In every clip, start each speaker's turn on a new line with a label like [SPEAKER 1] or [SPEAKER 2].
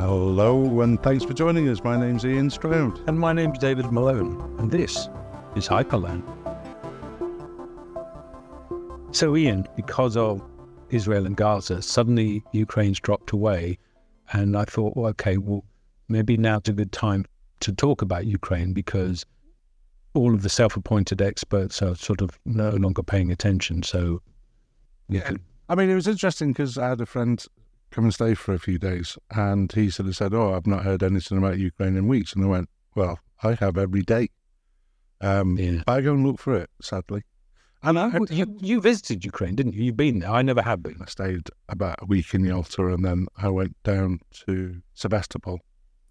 [SPEAKER 1] Hello, and thanks for joining us. My name's Ian Stroud.
[SPEAKER 2] And my name's David Malone, and this is Hyperland. So, Ian, because of Israel and Gaza, suddenly Ukraine's dropped away. And I thought, well, okay, well, maybe now's a good time to talk about Ukraine because all of the self appointed experts are sort of no longer paying attention. So,
[SPEAKER 1] yeah. I mean, it was interesting because I had a friend come and stay for a few days, and he sort of said, "Oh, I've not heard anything about Ukraine in weeks," and I went, "Well, I have every day." Um, yeah. But I go and look for it, sadly.
[SPEAKER 2] And I, you, you visited Ukraine, didn't you? You've been there. I never have been.
[SPEAKER 1] I stayed about a week in Yalta, and then I went down to Sevastopol.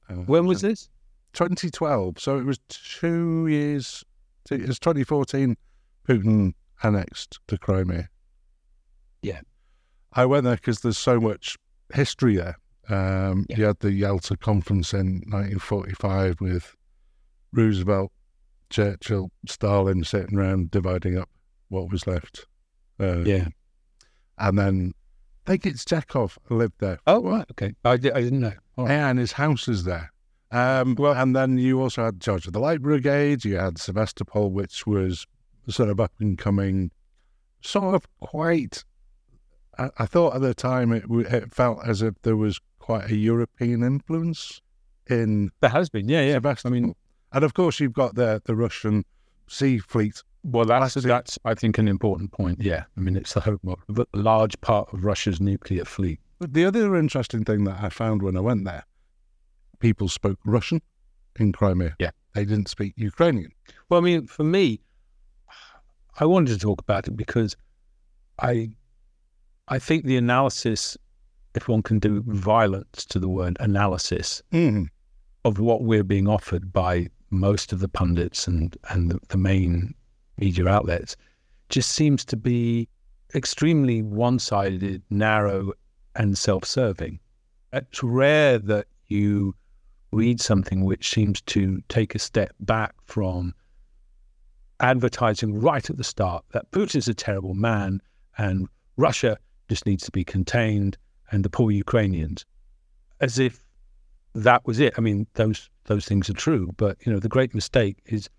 [SPEAKER 2] Uh, when was this?
[SPEAKER 1] 2012. So it was two years. It was 2014. Putin annexed the Crimea.
[SPEAKER 2] Yeah.
[SPEAKER 1] I went there because there's so much history there. Um, yeah. You had the Yalta Conference in 1945 with Roosevelt, Churchill, Stalin sitting around dividing up what was left.
[SPEAKER 2] Uh, yeah.
[SPEAKER 1] And then I think it's Chekhov lived there.
[SPEAKER 2] Oh, right. Okay. I, I didn't know.
[SPEAKER 1] Right. And his house is there. Um, well, and then you also had Charge of the Light Brigade. You had Sevastopol, which was sort of up and coming, sort of quite I, I thought at the time it, it felt as if there was quite a European influence in.
[SPEAKER 2] There has been, yeah, yeah. I mean,
[SPEAKER 1] and of course you've got the the Russian sea fleet.
[SPEAKER 2] Well, that's that's I think an important point. Yeah, I mean it's the home of a large part of Russia's nuclear fleet.
[SPEAKER 1] But the other interesting thing that I found when I went there, people spoke Russian in Crimea.
[SPEAKER 2] Yeah,
[SPEAKER 1] they didn't speak Ukrainian.
[SPEAKER 2] Well, I mean, for me, I wanted to talk about it because I I think the analysis, if one can do violence to the word analysis,
[SPEAKER 1] mm.
[SPEAKER 2] of what we're being offered by most of the pundits and, and the, the main media outlets, just seems to be extremely one sided, narrow, and self serving. It's rare that you read something which seems to take a step back from advertising right at the start that Putin's a terrible man and Russia just needs to be contained and the poor Ukrainians, as if that was it. I mean, those those things are true, but you know, the great mistake is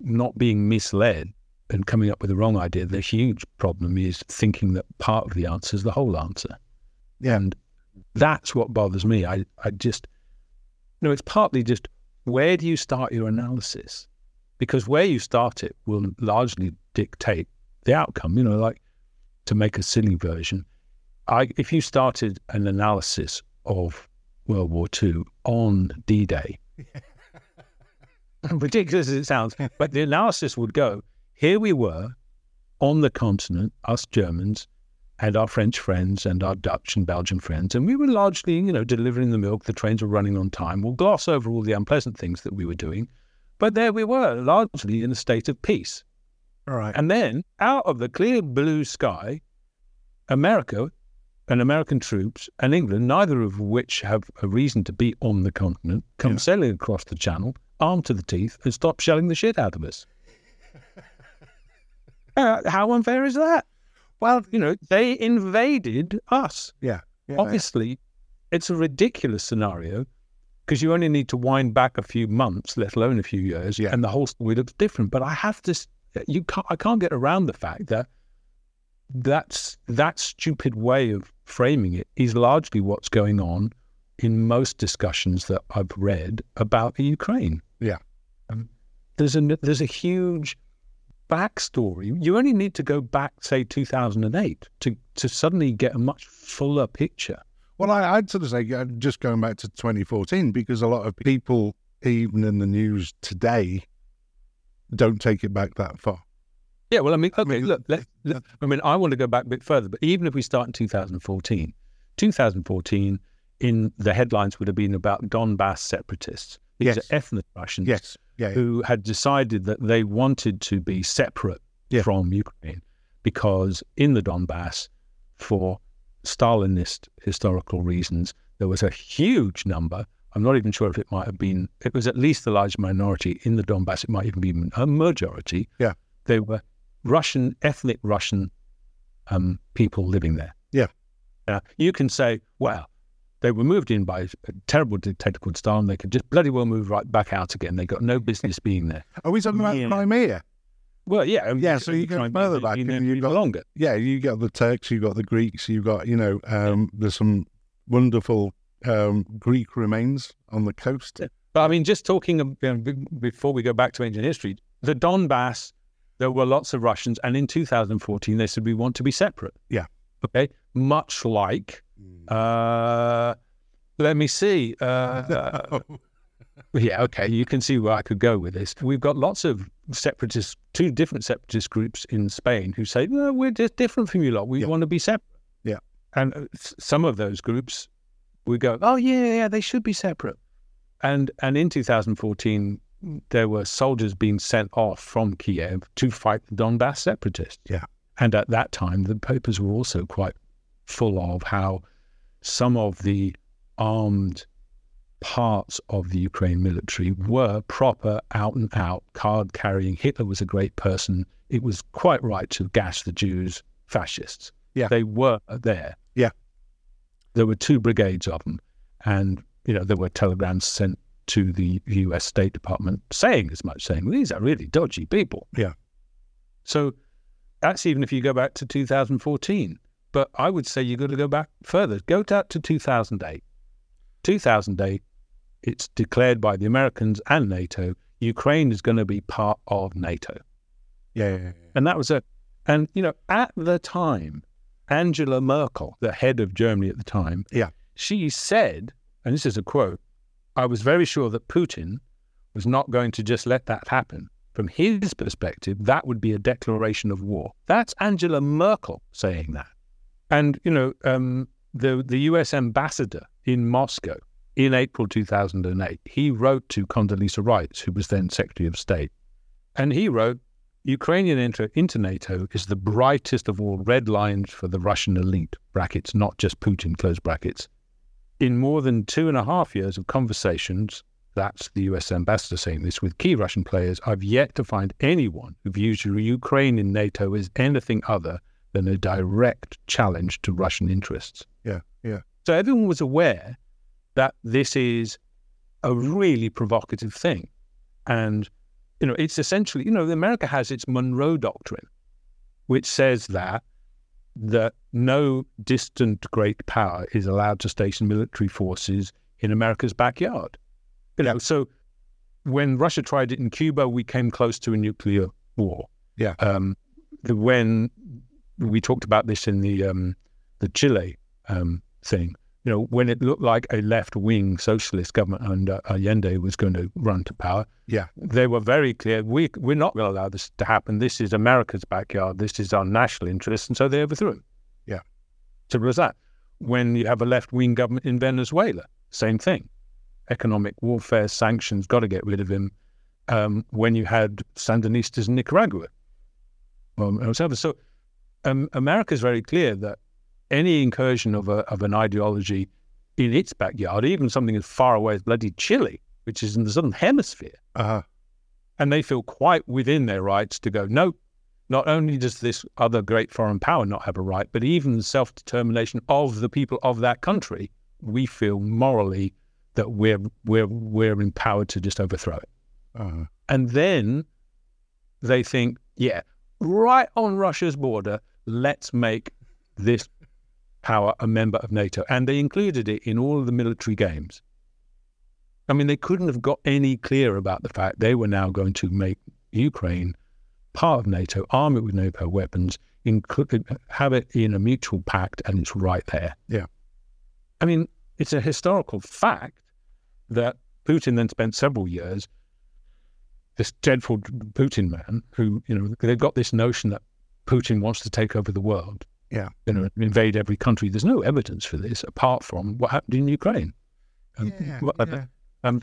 [SPEAKER 2] not being misled and coming up with the wrong idea. The huge problem is thinking that part of the answer is the whole answer.
[SPEAKER 1] Yeah.
[SPEAKER 2] And that's what bothers me. I, I just, you know, it's partly just where do you start your analysis? Because where you start it will largely dictate the outcome. You know, like to make a silly version, I, if you started an analysis of World War II on D Day, ridiculous as it sounds, but the analysis would go here we were on the continent, us Germans and our French friends and our Dutch and Belgian friends, and we were largely, you know, delivering the milk, the trains were running on time. We'll gloss over all the unpleasant things that we were doing, but there we were, largely in a state of peace.
[SPEAKER 1] All right.
[SPEAKER 2] And then out of the clear blue sky, America and American troops and England, neither of which have a reason to be on the continent, come yeah. sailing across the channel, armed to the teeth, and stop shelling the shit out of us. uh, how unfair is that? Well, you know, they invaded us.
[SPEAKER 1] Yeah.
[SPEAKER 2] yeah Obviously, yeah. it's a ridiculous scenario because you only need to wind back a few months, let alone a few years,
[SPEAKER 1] yeah.
[SPEAKER 2] and the whole story looks different. But I have to you can't, I can't get around the fact that that's that stupid way of framing it is largely what's going on in most discussions that I've read about the Ukraine.
[SPEAKER 1] Yeah,
[SPEAKER 2] um, there's a there's a huge backstory. You only need to go back, say, 2008, to to suddenly get a much fuller picture.
[SPEAKER 1] Well, I, would sort of say uh, just going back to 2014 because a lot of people, even in the news today, don't take it back that far.
[SPEAKER 2] Yeah, well, I mean, okay, I mean, look, let, let, I mean, I want to go back a bit further, but even if we start in 2014, 2014 in the headlines would have been about Donbass separatists. These yes. are ethnic Russians
[SPEAKER 1] yes. yeah, yeah.
[SPEAKER 2] who had decided that they wanted to be separate yeah. from Ukraine because in the Donbass, for Stalinist historical reasons, there was a huge number I'm not even sure if it might have been, it was at least a large minority in the Donbass. It might even be a majority.
[SPEAKER 1] Yeah.
[SPEAKER 2] They were Russian, ethnic Russian um, people living there.
[SPEAKER 1] Yeah.
[SPEAKER 2] Now, you can say, well, They were moved in by a terrible dictator called Stalin. They could just bloody well move right back out again. They got no business being there.
[SPEAKER 1] Are we talking about
[SPEAKER 2] Yeah.
[SPEAKER 1] Crimea?
[SPEAKER 2] Well, yeah,
[SPEAKER 1] Yeah, so you go
[SPEAKER 2] try and
[SPEAKER 1] further
[SPEAKER 2] make
[SPEAKER 1] back
[SPEAKER 2] it
[SPEAKER 1] and you've got-
[SPEAKER 2] longer.
[SPEAKER 1] Yeah, you got the Turks, you got the Greeks, you've got you know, um, there's some wonderful um, Greek remains on the coast.
[SPEAKER 2] But I mean, just talking you know, before we go back to ancient history, the Donbass, there were lots of Russians, and in 2014 they said we want to be separate.
[SPEAKER 1] Yeah.
[SPEAKER 2] Okay. Much like, uh, let me see. Uh, uh, yeah. Okay. You can see where I could go with this. We've got lots of separatist, two different separatist groups in Spain who say, no, we're just different from you lot. We
[SPEAKER 1] Yeah.
[SPEAKER 2] want to be separate.
[SPEAKER 1] Yeah.
[SPEAKER 2] And uh, some of those groups, we go, oh yeah, yeah, they should be separate. And and in 2014, there were soldiers being sent off from Kiev to fight the Donbass separatists.
[SPEAKER 1] Yeah.
[SPEAKER 2] And at that time, the papers were also quite full of how some of the armed parts of the Ukraine military were proper out and out card carrying. Hitler was a great person. It was quite right to gas the Jews, fascists.
[SPEAKER 1] Yeah.
[SPEAKER 2] They were there.
[SPEAKER 1] Yeah.
[SPEAKER 2] There were two brigades of them. And, you know, there were telegrams sent to the US State Department saying as much, saying these are really dodgy people.
[SPEAKER 1] Yeah.
[SPEAKER 2] So that's even if you go back to 2014. But I would say you've got to go back further. Go back to 2008. 2008, it's declared by the Americans and NATO Ukraine is going to be part of NATO.
[SPEAKER 1] Yeah, yeah, yeah.
[SPEAKER 2] And that was a, and you know, at the time, Angela Merkel, the head of Germany at the time,
[SPEAKER 1] Yeah.
[SPEAKER 2] she said, and this is a quote, I was very sure that Putin was not going to just let that happen. From his perspective, that would be a declaration of war. That's Angela Merkel saying that. And, you know, um, the, the US ambassador in Moscow in April 2008, he wrote to Condoleezza Rice, who was then Secretary of State, and he wrote, Ukrainian enter into NATO is the brightest of all red lines for the Russian elite, brackets, not just Putin, close brackets. In more than two and a half years of conversations, that's the US ambassador saying this, with key Russian players, I've yet to find anyone who views Ukraine in NATO as anything other than a direct challenge to Russian interests.
[SPEAKER 1] Yeah, yeah.
[SPEAKER 2] So everyone was aware that this is a really provocative thing. And, you know, it's essentially, you know, America has its Monroe Doctrine, which says that that no distant great power is allowed to station military forces in America's backyard. You know, so when Russia tried it in Cuba, we came close to a nuclear war.
[SPEAKER 1] Yeah.
[SPEAKER 2] Um, when we talked about this in the um, the Chile um, thing, you know, when it looked like a left wing socialist government under Allende was going to run to power,
[SPEAKER 1] Yeah.
[SPEAKER 2] they were very clear. We we're not going to allow this to happen. This is America's backyard. This is our national interest, and so they overthrew him.
[SPEAKER 1] Yeah.
[SPEAKER 2] Simple as that. When you have a left wing government in Venezuela, same thing. Economic warfare, sanctions, got to get rid of him. Um, when you had Sandinistas in Nicaragua, um, and. So um, America is very clear that any incursion of a of an ideology in its backyard, even something as far away as bloody Chile, which is in the southern hemisphere,
[SPEAKER 1] Uh,
[SPEAKER 2] and they feel quite within their rights to go, no, not only does this other great foreign power not have a right, but even the self determination of the people of that country, we feel morally that we're we're we're empowered to just overthrow it.
[SPEAKER 1] uh,
[SPEAKER 2] And then they think, yeah, right on Russia's border, let's make this power a member of NATO. And they included it in all of the military games. I mean, they couldn't have got any clearer about the fact they were now going to make Ukraine part of NATO, arm it with NATO weapons, include, have it in a mutual pact, and it's right there.
[SPEAKER 1] Yeah.
[SPEAKER 2] I mean, it's a historical fact that Putin then spent several years this dreadful Putin man who, you know, they've got this notion that Putin wants to take over the world.
[SPEAKER 1] Yeah.
[SPEAKER 2] You know, invade every country. There's no evidence for this apart from what happened in Ukraine. Um,
[SPEAKER 1] Yeah,
[SPEAKER 2] what-
[SPEAKER 1] yeah.
[SPEAKER 2] um,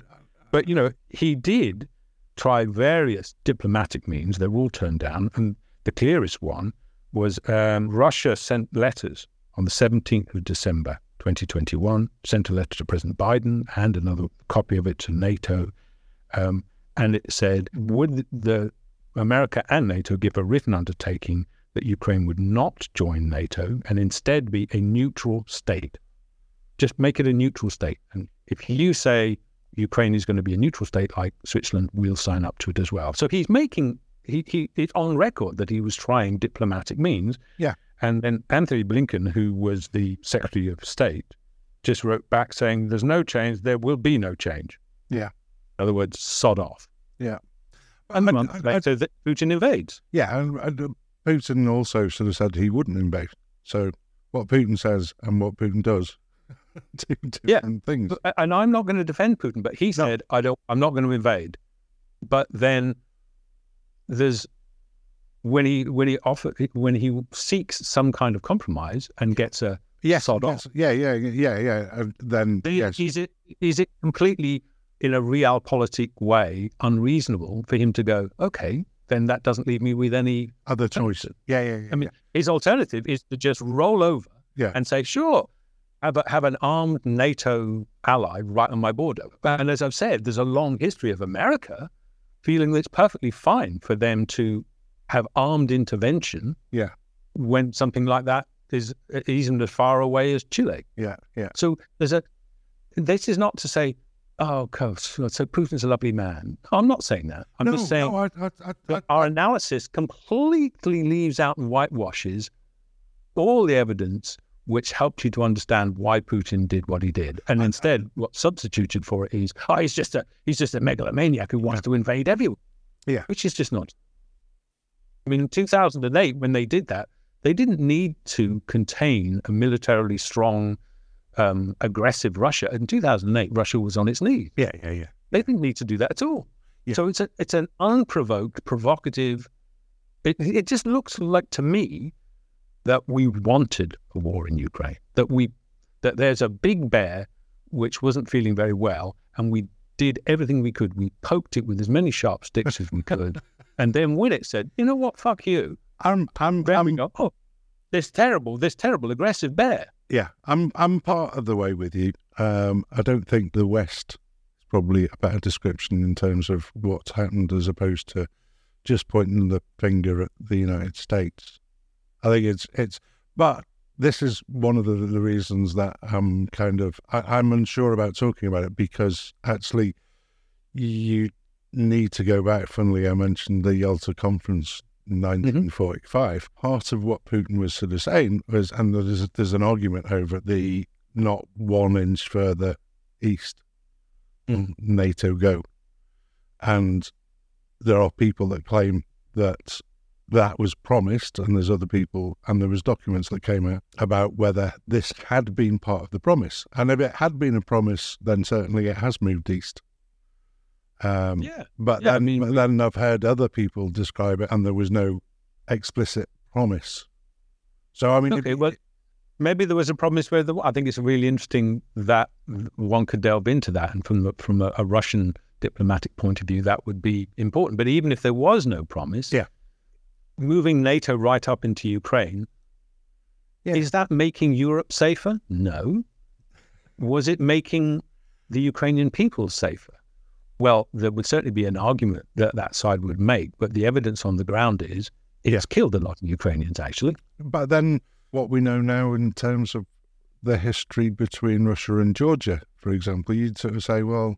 [SPEAKER 2] but, you know, he did try various diplomatic means. They were all turned down. And the clearest one was um, Russia sent letters on the 17th of December 2021, sent a letter to President Biden and another copy of it to NATO. Um, and it said, would the America and NATO give a written undertaking that Ukraine would not join NATO and instead be a neutral state just make it a neutral state. And if you say Ukraine is going to be a neutral state like Switzerland, we'll sign up to it as well. So he's making he, he it's on record that he was trying diplomatic means.
[SPEAKER 1] Yeah.
[SPEAKER 2] And then Antony Blinken, who was the Secretary of State, just wrote back saying, "There's no change. There will be no change."
[SPEAKER 1] Yeah.
[SPEAKER 2] In other words, sod off.
[SPEAKER 1] Yeah.
[SPEAKER 2] And
[SPEAKER 1] I-
[SPEAKER 2] a month
[SPEAKER 1] I- I-
[SPEAKER 2] later, Putin invades.
[SPEAKER 1] Yeah, and, and Putin also sort of said he wouldn't invade. So what Putin says and what Putin does, two
[SPEAKER 2] Yeah.
[SPEAKER 1] things.
[SPEAKER 2] Uh, and I'm not going to defend Putin, but he said, "I don't. I'm not going to invade." But then there's when he when he offer when he seeks some kind of compromise and gets a
[SPEAKER 1] Yes,
[SPEAKER 2] sod
[SPEAKER 1] yes, yeah, yeah, yeah, yeah. And then yes,
[SPEAKER 2] Is it is it completely in a realpolitik way unreasonable for him to go? Okay, then that doesn't leave me with any.
[SPEAKER 1] other choices. Yeah, yeah, yeah.
[SPEAKER 2] I mean, his alternative is to just roll over
[SPEAKER 1] Yeah.
[SPEAKER 2] and say, sure, have a, have an armed NATO ally right on my border. And as I've said, there's a long history of America feeling that it's perfectly fine for them to have armed intervention
[SPEAKER 1] yeah,
[SPEAKER 2] when something like that is even as far away as Chile.
[SPEAKER 1] yeah, yeah.
[SPEAKER 2] So there's a. This is not to say, oh, course, so Putin's a lovely man. Oh, I'm not saying that. I'm
[SPEAKER 1] no,
[SPEAKER 2] just saying
[SPEAKER 1] no, I, I, I,
[SPEAKER 2] that our analysis completely leaves out and whitewashes all the evidence which helped you to understand why Putin did what he did, and instead, what's substituted for it is, oh, he's just a he's just a megalomaniac who wants to invade everyone.
[SPEAKER 1] Yeah.
[SPEAKER 2] which is just not. I mean, in 2008, when they did that, they didn't need to contain a militarily strong, um, aggressive Russia. In 2008, Russia was on its knees.
[SPEAKER 1] yeah, yeah, yeah.
[SPEAKER 2] They didn't need to do that at all.
[SPEAKER 1] Yeah.
[SPEAKER 2] So it's a it's an unprovoked, provocative. It it just looks like to me that we wanted a war in Ukraine. That we that there's a big bear which wasn't feeling very well, and we did everything we could. We poked it with as many sharp sticks as we could, and then when it said, "You know what? Fuck you,"
[SPEAKER 1] I'm, I'm, I'm,
[SPEAKER 2] go, "Oh, this terrible, this terrible aggressive bear."
[SPEAKER 1] Yeah, I'm, I'm part of the way with you. Um, I don't think the West is probably a better description in terms of what's happened as opposed to just pointing the finger at the United States. I think it's, it's, but this is one of the, the reasons that I'm kind of, I, I'm unsure about talking about it because actually you need to go back. Funnily, I mentioned the Yalta Conference in 1945. Part of what Putin was sort of saying was, and there's, there's an argument over the not one inch further east
[SPEAKER 2] Mm.
[SPEAKER 1] NATO go. And there are people that claim that that was promised, and there's other people, and there was documents that came out about whether this had been part of the promise. And if it had been a promise, then certainly it has moved east. Um,
[SPEAKER 2] Yeah.
[SPEAKER 1] but
[SPEAKER 2] Yeah, I
[SPEAKER 1] then,
[SPEAKER 2] mean,
[SPEAKER 1] then I've heard other people describe it, and there was no explicit promise. So I mean,
[SPEAKER 2] Okay, well, maybe there was a promise where the, I think it's really interesting that one could delve into that, and from the, from a, a Russian diplomatic point of view, that would be important. But even if there was no promise,
[SPEAKER 1] Yeah.
[SPEAKER 2] moving NATO right up into Ukraine,
[SPEAKER 1] Yeah.
[SPEAKER 2] is that making Europe safer? No. Was it making the Ukrainian people safer? Well, there would certainly be an argument that that side would make, but the evidence on the ground is it's killed a lot of Ukrainians actually.
[SPEAKER 1] But then what we know now in terms of the history between Russia and Georgia, for example, you'd sort of say, well,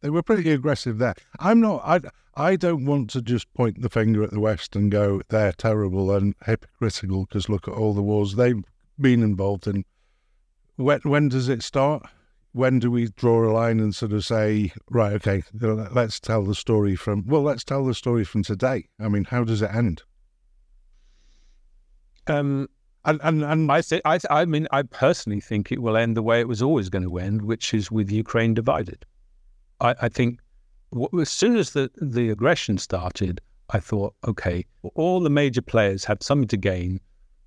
[SPEAKER 1] they were pretty aggressive there. I'm not, I, I don't want to just point the finger at the West and go, they're terrible and hypocritical because look at all the wars they've been involved in. When, when does it start? When do we draw a line and sort of say, right, okay, let's tell the story from, well, let's tell the story from today. I mean, how does it end?
[SPEAKER 2] Um,
[SPEAKER 1] And, and, and
[SPEAKER 2] I, th- I, th- I mean, I personally think it will end the way it was always going to end, which is with Ukraine divided. I, I think w- as soon as the, the aggression started, I thought, okay, all the major players had something to gain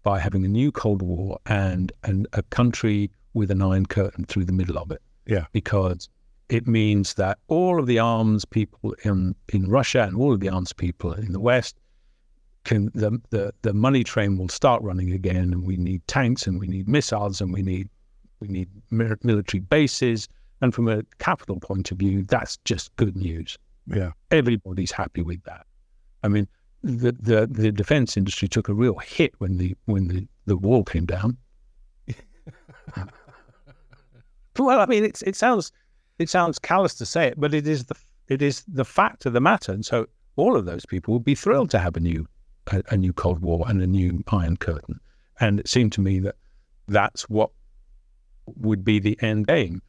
[SPEAKER 2] by having a new Cold War and, and a country with an iron curtain through the middle of it.
[SPEAKER 1] Yeah.
[SPEAKER 2] Because it means that all of the arms people in, in Russia and all of the arms people in the West can the, the the money train will start running again, and we need tanks, and we need missiles, and we need we need military bases. And from a capital point of view, that's just good news.
[SPEAKER 1] yeah.
[SPEAKER 2] Everybody's happy with that. I mean, the the, the defense industry took a real hit when the when the, the wall came down. Well, I mean, it's, it sounds it sounds callous to say it, but it is the it is the fact of the matter. And so all of those people would be thrilled to have a new a, a new Cold War and a new Iron Curtain. And it seemed to me that that's what would be the end game.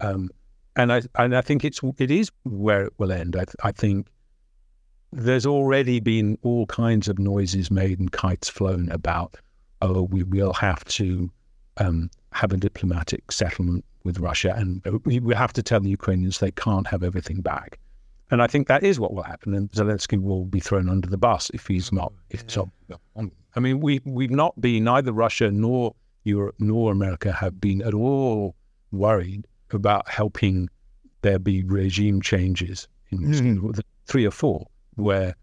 [SPEAKER 2] Um, and I and I think it's it is where it will end. I, I think there's already been all kinds of noises made and kites flown about. Oh, we will have to um, have a diplomatic settlement with Russia, and we, we have to tell the Ukrainians they can't have everything back. And I think that is what will happen, and Zelensky will be thrown under the bus if he's not. If it's not, I mean, we we've not been neither Russia nor Europe nor America have been at all worried about helping there be regime changes in mm. three or four where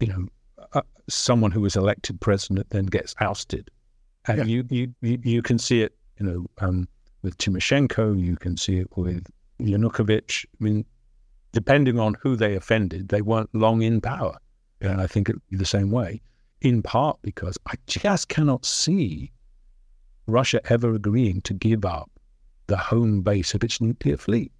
[SPEAKER 2] you know uh, someone who was elected president then gets ousted, and yeah. you, you you you can see it you know um, with Timoshenko, you can see it with Yanukovych. I mean, depending on who they offended, they weren't long in power, yeah. and I think it the same way. In part because I just cannot see Russia ever agreeing to give up the home base of its nuclear fleet.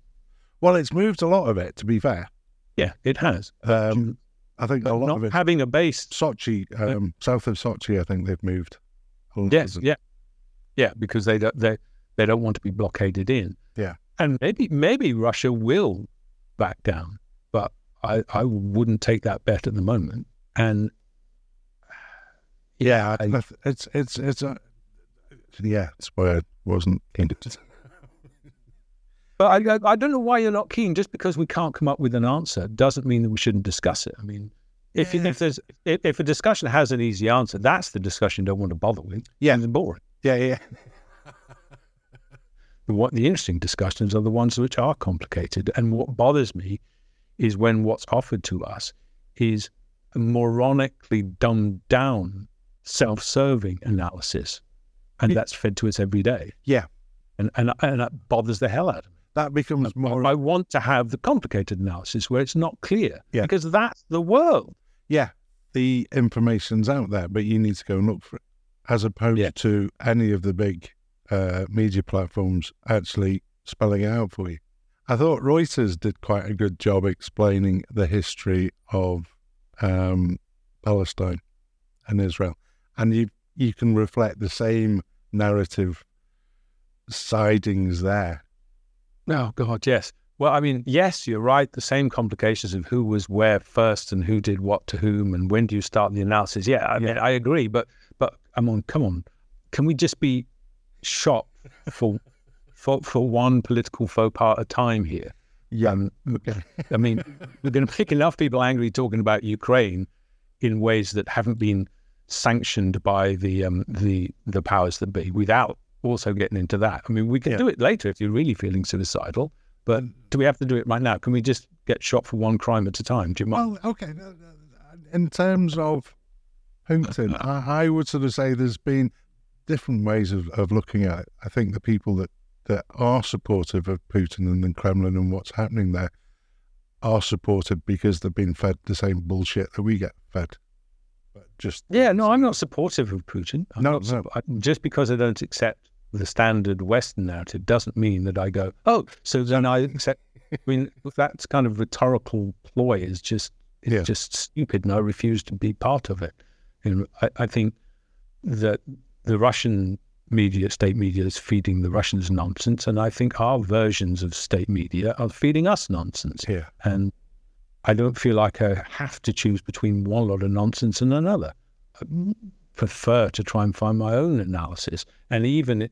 [SPEAKER 1] Well, it's moved a lot of it, to be fair.
[SPEAKER 2] Yeah, it has.
[SPEAKER 1] Um, I think a lot of it.
[SPEAKER 2] Having a base.
[SPEAKER 1] Sochi, um, south of Sochi, I think they've moved.
[SPEAKER 2] Yes, yeah. Yeah, because they don't, they, they don't want to be blockaded in.
[SPEAKER 1] Yeah.
[SPEAKER 2] And maybe maybe Russia will back down, but I, I wouldn't take that bet at the moment. And
[SPEAKER 1] yeah, I, it's it's it's a yeah, it's why I wasn't
[SPEAKER 2] But I, I don't know why you're not keen. Just because we can't come up with an answer doesn't mean that we shouldn't discuss it. I mean, if yeah. if there's if, if, a discussion has an easy answer, that's the discussion you don't want to bother with.
[SPEAKER 1] Yeah,
[SPEAKER 2] it's boring.
[SPEAKER 1] Yeah, yeah.
[SPEAKER 2] what the interesting discussions are the ones which are complicated. And what bothers me is when what's offered to us is a moronically dumbed down, self-serving analysis, and that's fed to us every day.
[SPEAKER 1] Yeah,
[SPEAKER 2] and and and that bothers the hell out of me
[SPEAKER 1] that becomes more.
[SPEAKER 2] I want to have the complicated analysis where it's not clear.
[SPEAKER 1] Yeah.
[SPEAKER 2] Because that's the world.
[SPEAKER 1] Yeah. The information's out there, but you need to go and look for it, as opposed yeah. to any of the big uh, media platforms actually spelling it out for you. I thought Reuters did quite a good job explaining the history of um, Palestine and Israel, and you you can reflect the same narrative sidings there
[SPEAKER 2] Oh, God, yes. Well, I mean, yes, you're right. The same complications of who was where first and who did what to whom and when do you start the analysis. Yeah, I mean, I agree. But, but I'm on, come on. Can we just be shot for, for, for one political faux pas at a time here?
[SPEAKER 1] Yeah. Um.
[SPEAKER 2] I mean, we're going to make enough people angry talking about Ukraine in ways that haven't been sanctioned by the um, the the powers that be without also getting into that. I mean, we can yeah. do it later if you're really feeling suicidal, but mm. do we have to do it right now? Can we just get shot for one crime at a time? Do you mind?
[SPEAKER 1] Well, okay. In terms of Putin, I, I would sort of say there's been different ways of, of looking at it. I think the people that, that are supportive of Putin and the Kremlin and what's happening there are supported because they've been fed the same bullshit that we get fed.
[SPEAKER 2] But just yeah, no, I'm not supportive of Putin. I'm
[SPEAKER 1] no, no.
[SPEAKER 2] just because I don't accept the standard Western narrative doesn't mean that I go, oh, so then I accept. I mean, that's kind of rhetorical ploy is just it's yeah. just stupid, and I refuse to be part of it. And I, I think that the Russian media, state media, is feeding the Russians nonsense, and I think our versions of state media are feeding us nonsense.
[SPEAKER 1] Yeah.
[SPEAKER 2] And I don't feel like I have to choose between one lot of nonsense and another. I prefer to try and find my own analysis, and even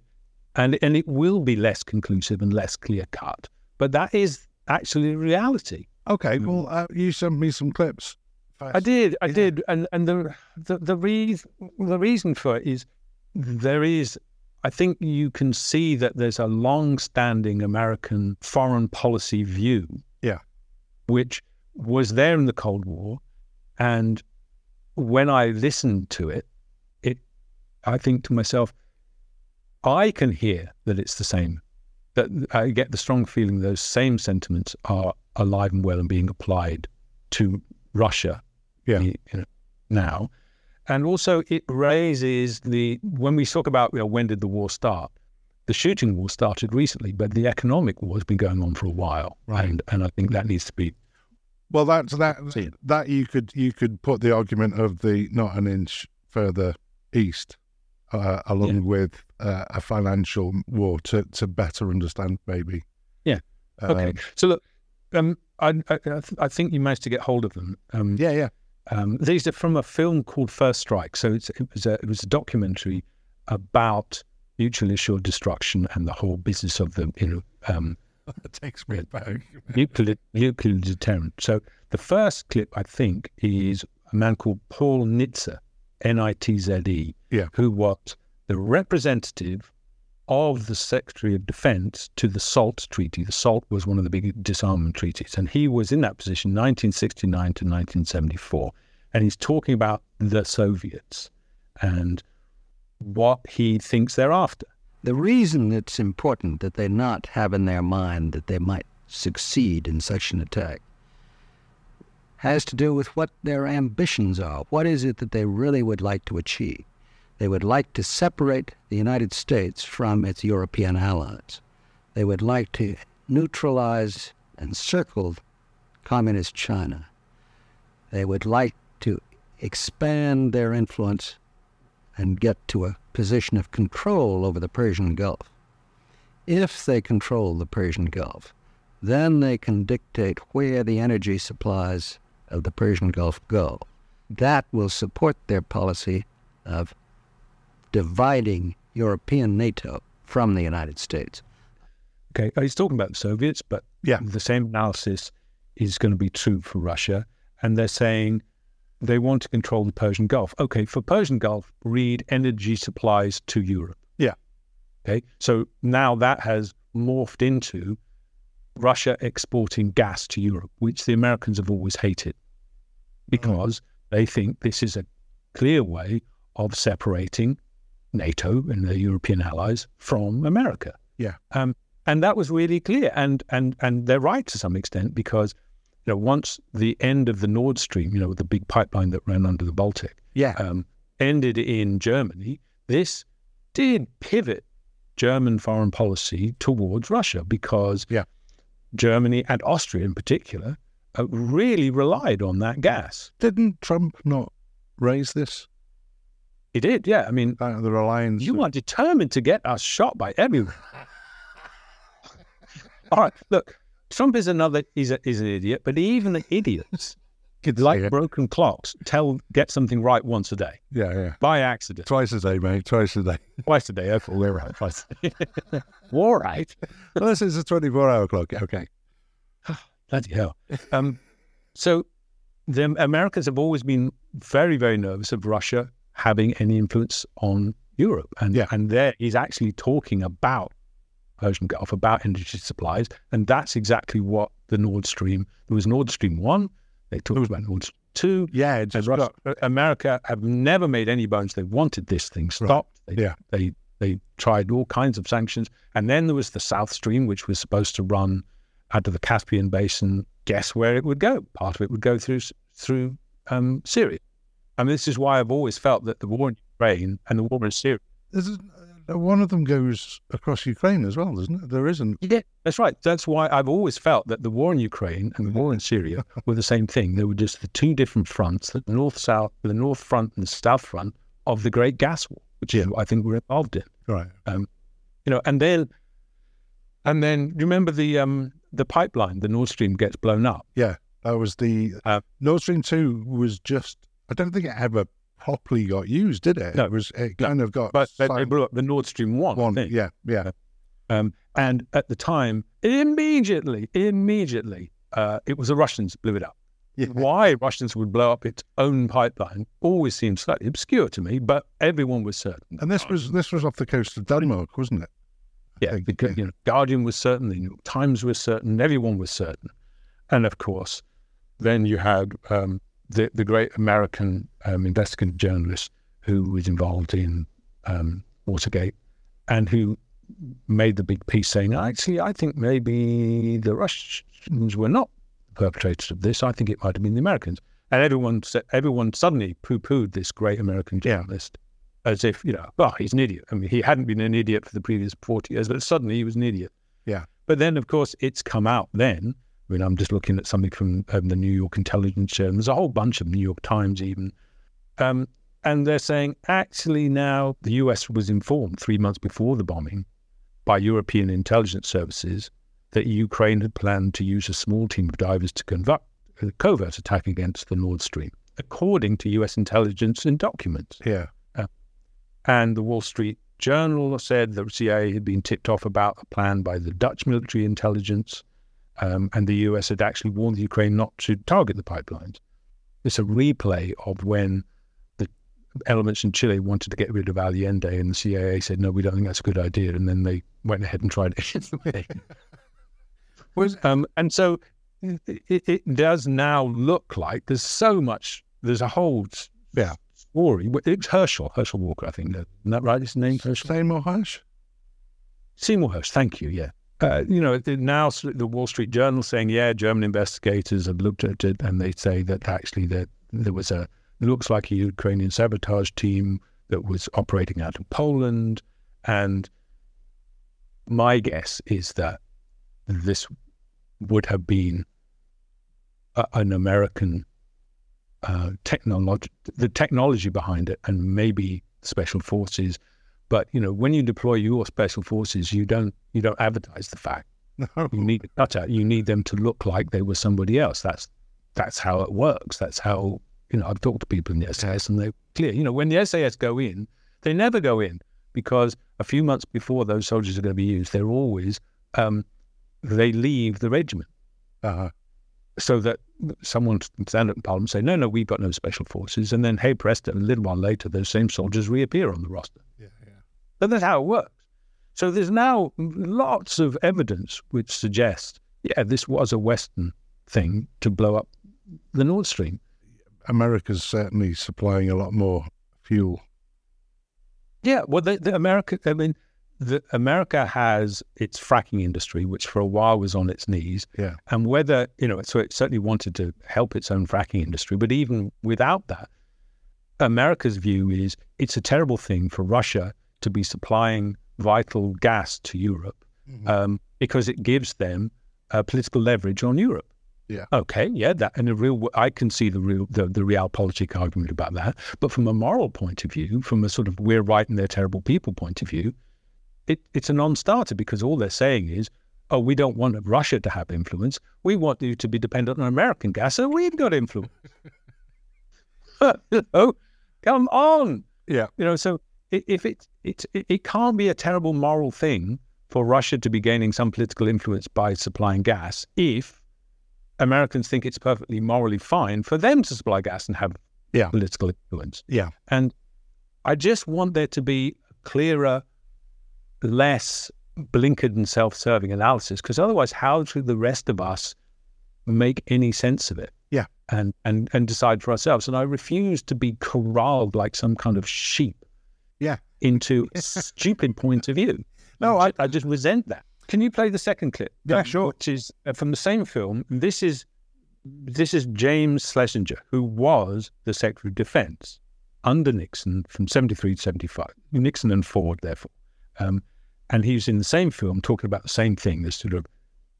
[SPEAKER 2] and and it will be less conclusive and less clear cut. But that is actually reality.
[SPEAKER 1] Okay, mm. well, uh, you sent me some clips.
[SPEAKER 2] First. I did, I yeah. did, and and the the the reason the reason for it is there is. I think you can see that there's a long-standing American foreign policy view,
[SPEAKER 1] yeah,
[SPEAKER 2] which was there in the Cold War, and when I listened to it, it I think to myself, I can hear that it's the same. That I get the strong feeling those same sentiments are alive and well and being applied to Russia
[SPEAKER 1] yeah.
[SPEAKER 2] you know, now. And also, it raises the when we talk about you know, when did the war start, the shooting war started recently, but the economic war has been going on for a while,
[SPEAKER 1] Right.
[SPEAKER 2] and and I think that needs to be
[SPEAKER 1] Well, that's that.
[SPEAKER 2] See it.
[SPEAKER 1] That you could you could put the argument of the not an inch further east, uh, along
[SPEAKER 2] Yeah.
[SPEAKER 1] with uh, a financial war to to better understand maybe.
[SPEAKER 2] Yeah. okay.
[SPEAKER 1] Um,
[SPEAKER 2] so look, um, I I, I th- I think you managed to get hold of them. Um,
[SPEAKER 1] yeah, yeah.
[SPEAKER 2] Um, these are from a film called First Strike. So it's, it was a it was a documentary about mutually assured destruction and the whole business of the you know um,
[SPEAKER 1] It takes me back.
[SPEAKER 2] nuclear nuclear deterrent. So the first clip I think is a man called Paul Nitze, N I T Z E,
[SPEAKER 1] Yeah.
[SPEAKER 2] who was the representative of the Secretary of Defense to the SALT Treaty. The SALT was one of the big disarmament treaties, and he was in that position 1969 to 1974. And he's talking about the Soviets and what he thinks they're after.
[SPEAKER 3] The reason it's important that they not have in their mind that they might succeed in such an attack has to do with what their ambitions are. What is it that they really would like to achieve? They would like to separate the United States from its European allies. They would like to neutralize and circle communist China. They would like to expand their influence and get to a position of control over the Persian Gulf. If they control the Persian Gulf, then they can dictate where the energy supplies of the Persian Gulf go. That will support their policy of dividing European NATO from the United States.
[SPEAKER 2] Okay, uh, he's talking about the Soviets, but
[SPEAKER 1] Yeah.
[SPEAKER 2] the same analysis is going to be true for Russia. And they're saying they want to control the Persian Gulf. Okay, for Persian Gulf, read energy supplies to Europe.
[SPEAKER 1] Yeah.
[SPEAKER 2] Okay, so now that has morphed into Russia exporting gas to Europe, which the Americans have always hated because they think this is a clear way of separating NATO and the European allies from America.
[SPEAKER 1] Yeah.
[SPEAKER 2] Um, and that was really clear, and and and they're right to some extent because you know once the end of the Nord Stream, you know, the big pipeline that ran under the Baltic,
[SPEAKER 1] Yeah.
[SPEAKER 2] um, ended in Germany, this did pivot German foreign policy towards Russia because
[SPEAKER 1] Yeah.
[SPEAKER 2] Germany and Austria in particular uh, really relied on that gas.
[SPEAKER 1] Didn't Trump not raise this?
[SPEAKER 2] He did, yeah. I mean,
[SPEAKER 1] Uh, the reliance.
[SPEAKER 2] you are determined to get us shot by everyone. All right, look, Trump is another is a, is an idiot, but even the idiots,
[SPEAKER 1] Could
[SPEAKER 2] like broken clocks, tell get something right once a day
[SPEAKER 1] Yeah, yeah.
[SPEAKER 2] by accident,
[SPEAKER 1] Twice a day, mate. Twice a day.
[SPEAKER 2] twice a day. Okay, we're right. Twice. All right.
[SPEAKER 1] Unless it's a 24 hour clock. Okay.
[SPEAKER 2] Bloody hell. Um, so the Americans have always been very, very nervous of Russia having any influence on Europe. And
[SPEAKER 1] Yeah.
[SPEAKER 2] and there he's actually talking about Persian Gulf, about energy supplies. And that's exactly what the Nord Stream there was Nord Stream one, they talked about Nord Stream two.
[SPEAKER 1] Yeah,
[SPEAKER 2] Russia,
[SPEAKER 1] got.
[SPEAKER 2] America have never made any bones. They wanted this thing stopped. They,
[SPEAKER 1] Yeah.
[SPEAKER 2] they they tried all kinds of sanctions, and then there was the South Stream, which was supposed to run out of the Caspian Basin. Guess where it would go? Part of it would go through through um, Syria. I mean, this is why I've always felt that the war in Ukraine and the war in Syria.
[SPEAKER 1] There's a- one of them goes across Ukraine as well, doesn't it? There isn't.
[SPEAKER 2] Yeah, that's right. That's why I've always felt that the war in Ukraine and the war in Syria were the same thing. They were just the two different fronts: the north south, the north front and the south front of the Great Gas War, which what I think we're involved in.
[SPEAKER 1] Right.
[SPEAKER 2] you know, and then, and then remember the um the pipeline, the Nord Stream gets blown up.
[SPEAKER 1] Yeah. That was the.
[SPEAKER 2] Uh,
[SPEAKER 1] Nord Stream 2 was just. I don't think it ever properly got used, did it?
[SPEAKER 2] No.
[SPEAKER 1] It was. It
[SPEAKER 2] No.
[SPEAKER 1] kind of got.
[SPEAKER 2] But they, they blew up the Nord Stream one.
[SPEAKER 1] One. Yeah. Yeah.
[SPEAKER 2] Um, and at the time, immediately, immediately, uh, it was the Russians blew it up.
[SPEAKER 1] Yeah.
[SPEAKER 2] Why Russians would blow up its own pipeline always seems slightly obscure to me, but everyone was certain.
[SPEAKER 1] And this was this was off the coast of Denmark, wasn't it?
[SPEAKER 2] Yeah, because
[SPEAKER 1] yeah.
[SPEAKER 2] you know, Guardian was certain, the New York Times was certain, everyone was certain, and of course, then you had um, the the great American um, investigative journalist who was involved in um, Watergate, and who made the big piece saying, actually, I think maybe the Russians were not the perpetrators of this. I think it might have been the Americans. And everyone said, everyone suddenly poo-pooed this great American journalist as if, you know, well, he's an idiot. I mean, he hadn't been an idiot for the previous 40 years, but suddenly he was an idiot.
[SPEAKER 1] Yeah.
[SPEAKER 2] But then, of course, it's come out then. I mean, I'm just looking at something from um, the New York Intelligence and there's a whole bunch of New York Times even. Um, and they're saying actually now the US was informed three months before the bombing by European intelligence services that Ukraine had planned to use a small team of divers to conduct a covert attack against the Nord Stream, according to US intelligence and documents.
[SPEAKER 1] Yeah.
[SPEAKER 2] And the Wall Street Journal said the CIA had been tipped off about a plan by the Dutch military intelligence, um, and the US had actually warned Ukraine not to target the pipelines. It's a replay of when the elements in Chile wanted to get rid of Allende, and the CIA said, "No, we don't think that's a good idea," and then they went ahead and tried it.
[SPEAKER 1] Was
[SPEAKER 2] Um, and so it, it, it does now look like there's so much, there's a whole
[SPEAKER 1] Yeah.
[SPEAKER 2] story. It's Herschel, Herschel Walker, I think. Isn't that right? His name, Herschel?
[SPEAKER 1] Seymour Hush?
[SPEAKER 2] Seymour Hersh, thank you, yeah. Uh, you know, now the Wall Street Journal saying, yeah, German investigators have looked at it and they say that actually there, there was a, it looks like a Ukrainian sabotage team that was operating out of Poland. And my guess is that this would have been a, an American uh, technology, the technology behind it, and maybe special forces. But you know, when you deploy your special forces, you don't you don't advertise the fact.
[SPEAKER 1] No.
[SPEAKER 2] You need a cutout. You need them to look like they were somebody else. That's that's how it works. That's how you know. I've talked to people in the SAS, and they're clear. You know, when the SAS go in, they never go in because a few months before those soldiers are going to be used, they're always um, they leave the regiment
[SPEAKER 1] Uh-huh.
[SPEAKER 2] so that someone can stand up in Parliament and say, no, no, we've got no special forces. And then, hey, presto, a little while later, those same soldiers reappear on the roster.
[SPEAKER 1] Yeah,
[SPEAKER 2] But that's how it works. So there's now lots of evidence which suggests, yeah, this was a Western thing to blow up the Nord Stream.
[SPEAKER 1] America's certainly supplying a lot more fuel.
[SPEAKER 2] Yeah, well, the, the America, I mean, the America has its fracking industry, which for a while was on its knees.
[SPEAKER 1] Yeah.
[SPEAKER 2] And whether, you know, so it certainly wanted to help its own fracking industry. But even without that, America's view is it's a terrible thing for Russia to be supplying vital gas to Europe um, because it gives them uh, political leverage on Europe.
[SPEAKER 1] Yeah.
[SPEAKER 2] Okay. Yeah. That and the real, I can see the real, the, the realpolitik argument about that. But from a moral point of view, from a sort of we're right and they're terrible people point of view, it, it's a non-starter because all they're saying is, oh, we don't want Russia to have influence. We want you to be dependent on American gas, so we've got influence. oh, come on.
[SPEAKER 1] Yeah.
[SPEAKER 2] You know, so if it, it, it, can't be a terrible moral thing for Russia to be gaining some political influence by supplying gas if Americans think it's perfectly morally fine for them to supply gas and have
[SPEAKER 1] Yeah.
[SPEAKER 2] political influence.
[SPEAKER 1] Yeah.
[SPEAKER 2] And I just want there to be clearer, less blinkered and self serving analysis because otherwise, how should the rest of us make any sense of it?
[SPEAKER 1] Yeah.
[SPEAKER 2] And, and, and decide for ourselves. And I refuse to be corralled like some kind of sheep
[SPEAKER 1] Yeah.
[SPEAKER 2] into a stupid point of view.
[SPEAKER 1] No, I,
[SPEAKER 2] I just resent that. Can you play the second clip?
[SPEAKER 1] Yeah,
[SPEAKER 2] Um,
[SPEAKER 1] sure.
[SPEAKER 2] Which is uh, from the same film. This is this is James Schlesinger, who was the Secretary of Defense under Nixon from 73 to 75. Nixon and Ford, therefore. Um, and he was in the same film talking about the same thing, this sort of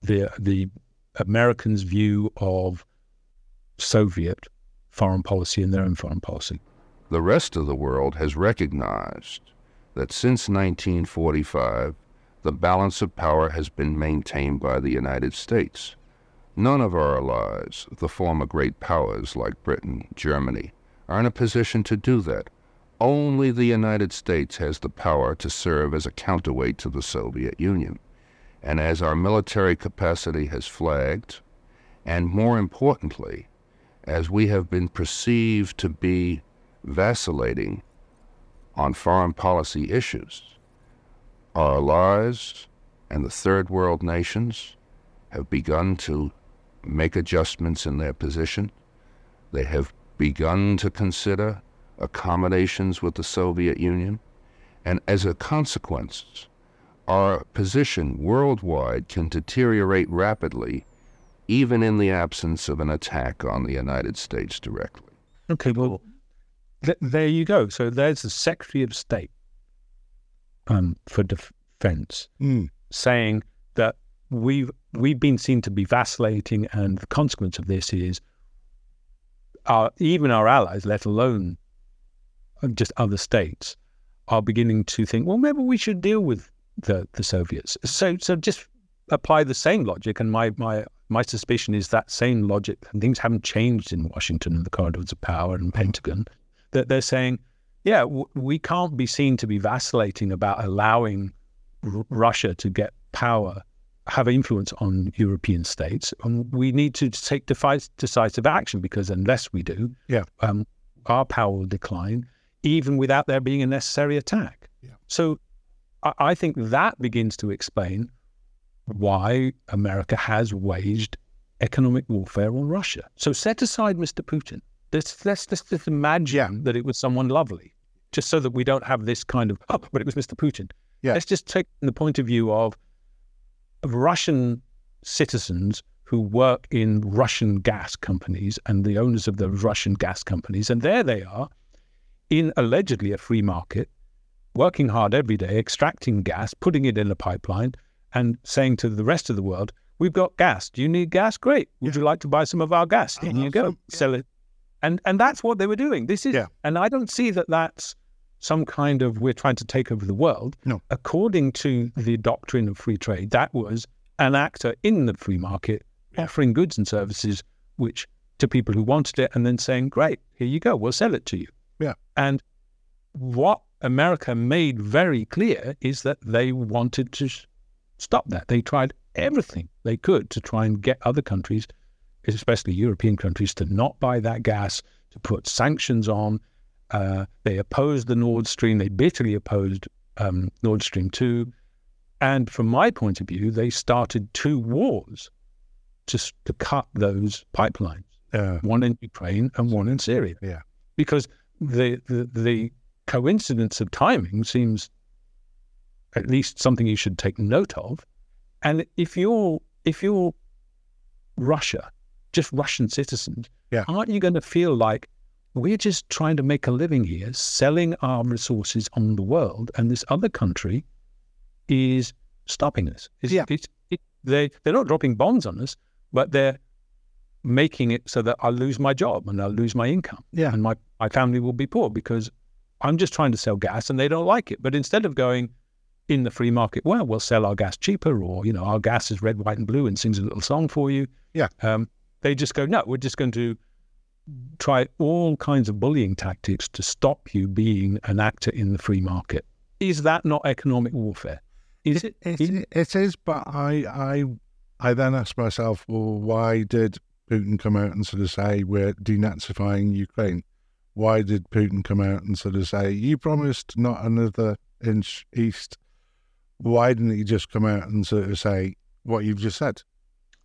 [SPEAKER 2] the the Americans' view of Soviet foreign policy and their own foreign policy.
[SPEAKER 4] The rest of the world has recognized that since 1945, the balance of power has been maintained by the United States. None of our allies, the former great powers like Britain, Germany, are in a position to do that. Only the United States has the power to serve as a counterweight to the Soviet Union. And as our military capacity has flagged, and more importantly, as we have been perceived to be vacillating on foreign policy issues, our allies and the third world nations have begun to make adjustments in their position. They have begun to consider accommodations with the Soviet Union. And as a consequence, our position worldwide can deteriorate rapidly, even in the absence of an attack on the United States directly.
[SPEAKER 2] Okay, well, th- there you go. So there's the Secretary of State um, for Defense
[SPEAKER 1] Mm.
[SPEAKER 2] saying that we've we've been seen to be vacillating, and the consequence of this is our even our allies, let alone uh, just other states, are beginning to think, well, maybe we should deal with the the Soviets. So so just apply the same logic, and my my my suspicion is that same logic, and things haven't changed in Washington and the corridors of power and Pentagon, that they're saying, yeah, w- we can't be seen to be vacillating about allowing R- Russia to get power, have influence on European states, and we need to take defi- decisive action because unless we do,
[SPEAKER 1] Yeah.
[SPEAKER 2] um, our power will decline, even without there being a necessary attack.
[SPEAKER 1] Yeah.
[SPEAKER 2] So, I, I think that begins to explain why America has waged economic warfare on Russia. So set aside Mr. Putin. Let's let's, let's just imagine
[SPEAKER 1] Yeah.
[SPEAKER 2] that it was someone lovely, just so that we don't have this kind of oh, but it was Mr. Putin.
[SPEAKER 1] Yeah.
[SPEAKER 2] Let's just take the point of view of, of Russian citizens who work in Russian gas companies and the owners of the Russian gas companies, and there they are, in allegedly a free market, working hard every day, extracting gas, putting it in a pipeline, and saying to the rest of the world, "We've got gas. Do you need gas? Great. Would you like to buy some of our gas? Uh-huh. Here you go.
[SPEAKER 1] Awesome. Yeah.
[SPEAKER 2] Sell it." And and that's what they were doing. This is,
[SPEAKER 1] Yeah.
[SPEAKER 2] and I don't see that that's some kind of we're trying to take over the world.
[SPEAKER 1] No.
[SPEAKER 2] According to the doctrine of free trade, that was an actor in the free market offering goods and services which to people who wanted it, and then saying, "Great, here you go. We'll sell it to you."
[SPEAKER 1] Yeah.
[SPEAKER 2] And what America made very clear is that they wanted to s- stop that. They tried everything they could to try and get other countries, especially European countries, to not buy that gas, to put sanctions on. Uh, they opposed the Nord Stream. They bitterly opposed um, Nord Stream 2. And from my point of view, they started two wars just to cut those pipelines
[SPEAKER 1] Uh,
[SPEAKER 2] one in Ukraine and one in Syria.
[SPEAKER 1] Yeah.
[SPEAKER 2] Because the, the the coincidence of timing seems at least something you should take note of. And if you're if you're Russia, just Russian citizens,
[SPEAKER 1] Yeah.
[SPEAKER 2] aren't you going to feel like we're just trying to make a living here, selling our resources on the world, and this other country is stopping us? It's,
[SPEAKER 1] Yeah.
[SPEAKER 2] it's, it, they they're not dropping bombs on us, but they're making it so that I'll lose my job and I'll lose my income
[SPEAKER 1] yeah.
[SPEAKER 2] and my, my family will be poor because I'm just trying to sell gas and they don't like it. But instead of going in the free market, well, we'll sell our gas cheaper or, you know, our gas is red, white, and blue and sings a little song for you.
[SPEAKER 1] Yeah.
[SPEAKER 2] Um, they just go, no, we're just going to try all kinds of bullying tactics to stop you being an actor in the free market. Is that not economic warfare? Is it?
[SPEAKER 1] It,
[SPEAKER 2] in-
[SPEAKER 1] it is, but I, I, I then ask myself, well, why did Putin come out and sort of say we're denazifying Ukraine? Why did Putin come out and sort of say you promised not another inch east? Why didn't he just come out and sort of say what you've just said?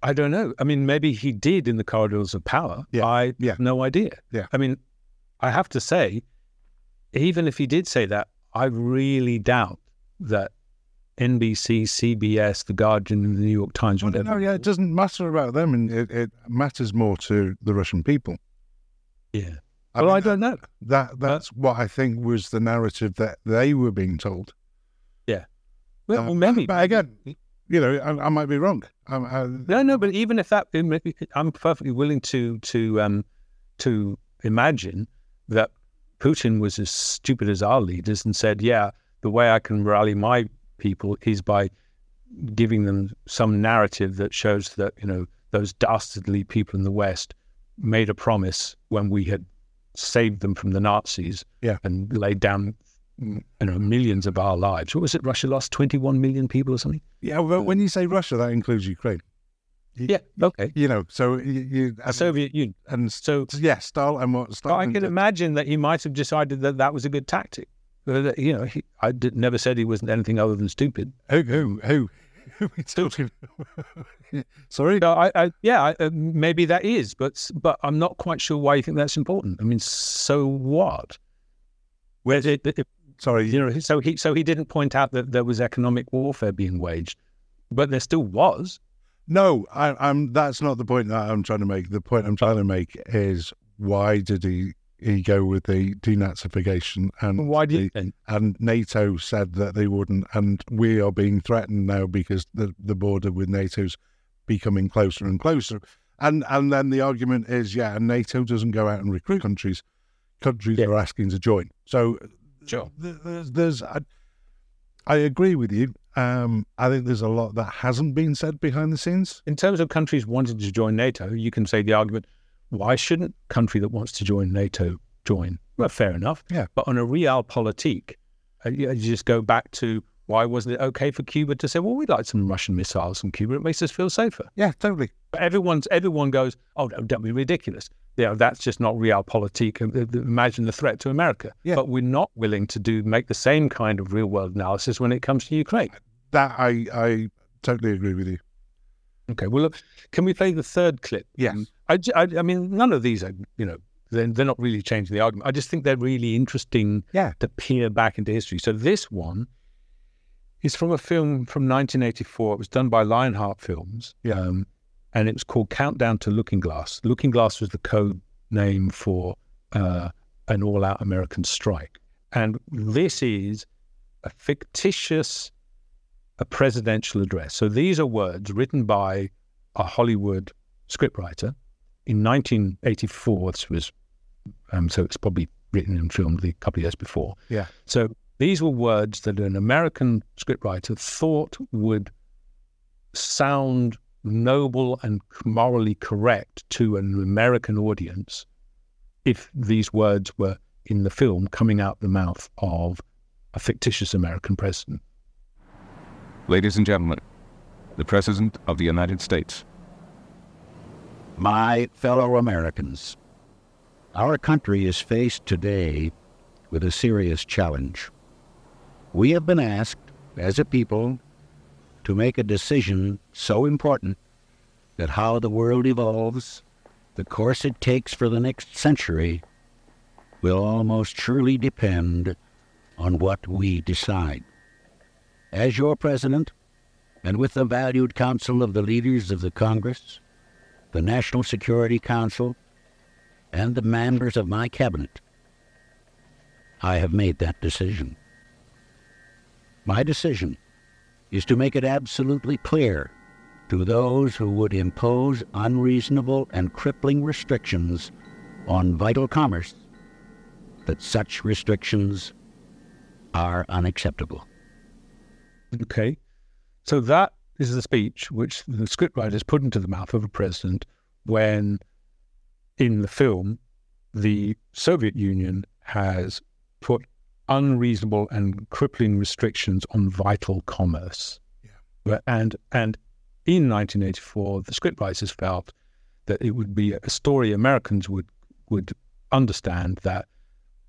[SPEAKER 2] I don't know. I mean, maybe he did in the corridors of power.
[SPEAKER 1] Yeah,
[SPEAKER 2] I
[SPEAKER 1] yeah.
[SPEAKER 2] have no idea.
[SPEAKER 1] Yeah.
[SPEAKER 2] I mean, I have to say, even if he did say that, I really doubt that NBC, CBS, The Guardian, and the New York Times,
[SPEAKER 1] Well,
[SPEAKER 2] whatever.
[SPEAKER 1] no, yeah, it doesn't matter about them, and it, it matters more to the Russian people.
[SPEAKER 2] Yeah.
[SPEAKER 1] I
[SPEAKER 2] well,
[SPEAKER 1] mean,
[SPEAKER 2] I don't know.
[SPEAKER 1] That that's what I think was the narrative that they were being told.
[SPEAKER 2] Well,
[SPEAKER 1] Uh,
[SPEAKER 2] well, maybe.
[SPEAKER 1] But again, you know, I, I might be wrong. Um, I,
[SPEAKER 2] No, no, but even if that, I'm perfectly willing to to um to imagine that Putin was as stupid as our leaders and said, "Yeah, the way I can rally my people is by giving them some narrative that shows that you know those dastardly people in the West made a promise when we had saved them from the Nazis,
[SPEAKER 1] Yeah.
[SPEAKER 2] and laid down." You know, millions of our lives. What was it? Russia lost 21 million people or something.
[SPEAKER 1] yeah, but when you say Russia, that includes Ukraine. You-
[SPEAKER 2] Yeah. Okay.
[SPEAKER 1] You know, so you, you and,
[SPEAKER 2] Soviet Union.
[SPEAKER 1] and
[SPEAKER 2] So
[SPEAKER 1] yeah, Stalin and what
[SPEAKER 2] But I can imagine that he might have decided that that was a good tactic. Uh, that, You know, he, I did, never said he wasn't anything other than stupid.
[SPEAKER 1] Who who who? Who we talking? Sorry.
[SPEAKER 2] No, I, I yeah, I, uh, maybe that is, but but I'm not quite sure why you think that's important. I mean, so what? Where it, it,
[SPEAKER 1] Sorry.
[SPEAKER 2] you know, so he so he didn't point out that there was economic warfare being waged, but there still was.
[SPEAKER 1] No, I, I'm. That's not the point that I'm trying to make. The point I'm trying to make is why did he you go with the denazification and
[SPEAKER 2] Why do
[SPEAKER 1] the- and NATO said that they wouldn't, and we are being threatened now because the, the border with NATO's becoming closer and closer. And and then the argument is, yeah, and NATO doesn't go out and recruit countries. Countries
[SPEAKER 2] Yeah.
[SPEAKER 1] are asking to join. So
[SPEAKER 2] Sure.
[SPEAKER 1] there's, there's I, I agree with you. Um, I think there's a lot that hasn't been said behind the scenes.
[SPEAKER 2] In terms of countries wanting to join NATO, you can say the argument: why shouldn't a country that wants to join NATO join? Well, fair enough.
[SPEAKER 1] Yeah.
[SPEAKER 2] But on a realpolitik, uh, you, you just go back to why wasn't it okay for Cuba to say, well, we'd like some Russian missiles from Cuba. It makes us feel safer.
[SPEAKER 1] Yeah, totally.
[SPEAKER 2] But everyone's everyone goes, oh, no, don't be ridiculous. Yeah, that's just not realpolitik. Uh, Imagine the threat to America.
[SPEAKER 1] Yeah.
[SPEAKER 2] But we're not willing to do make the same kind of real world analysis when it comes to Ukraine.
[SPEAKER 1] That I I totally agree with you.
[SPEAKER 2] Okay. Well, look, can we play the third clip?
[SPEAKER 1] Yes.
[SPEAKER 2] I I, I- I mean, none of these are, you know, they're, they're not really changing the argument. I just think they're really interesting
[SPEAKER 1] Yeah.
[SPEAKER 2] to peer back into history. So this one is from a film from 1984. It was done by Lionheart Films.
[SPEAKER 1] Yeah.
[SPEAKER 2] Um, and it was called Countdown to Looking Glass. Looking Glass was the code name for uh, an all-out American strike. And this is a fictitious a presidential address. So these are words written by a Hollywood scriptwriter in 1984. This was, um, so it's probably written and filmed a couple of years before.
[SPEAKER 1] Yeah.
[SPEAKER 2] So these were words that an American scriptwriter thought would sound noble and morally correct to an American audience if these words were in the film coming out the mouth of a fictitious American president.
[SPEAKER 5] Ladies and gentlemen, the President of the United States.
[SPEAKER 3] My fellow Americans, our country is faced today with a serious challenge. We have been asked, as a people, to make a decision so important that how the world evolves, the course it takes for the next century, will almost surely depend on what we decide. As your president, and with the valued counsel of the leaders of the Congress, the National Security Council, and the members of my cabinet, I have made that decision. My decision is to make it absolutely clear to those who would impose unreasonable and crippling restrictions on vital commerce that such restrictions are unacceptable.
[SPEAKER 2] Okay. So that is the speech which the scriptwriters put into the mouth of a president when, in the film, the Soviet Union has put unreasonable and crippling restrictions on vital commerce. Yeah. And and in 1984, the scriptwriters felt that it would be a story Americans would would understand that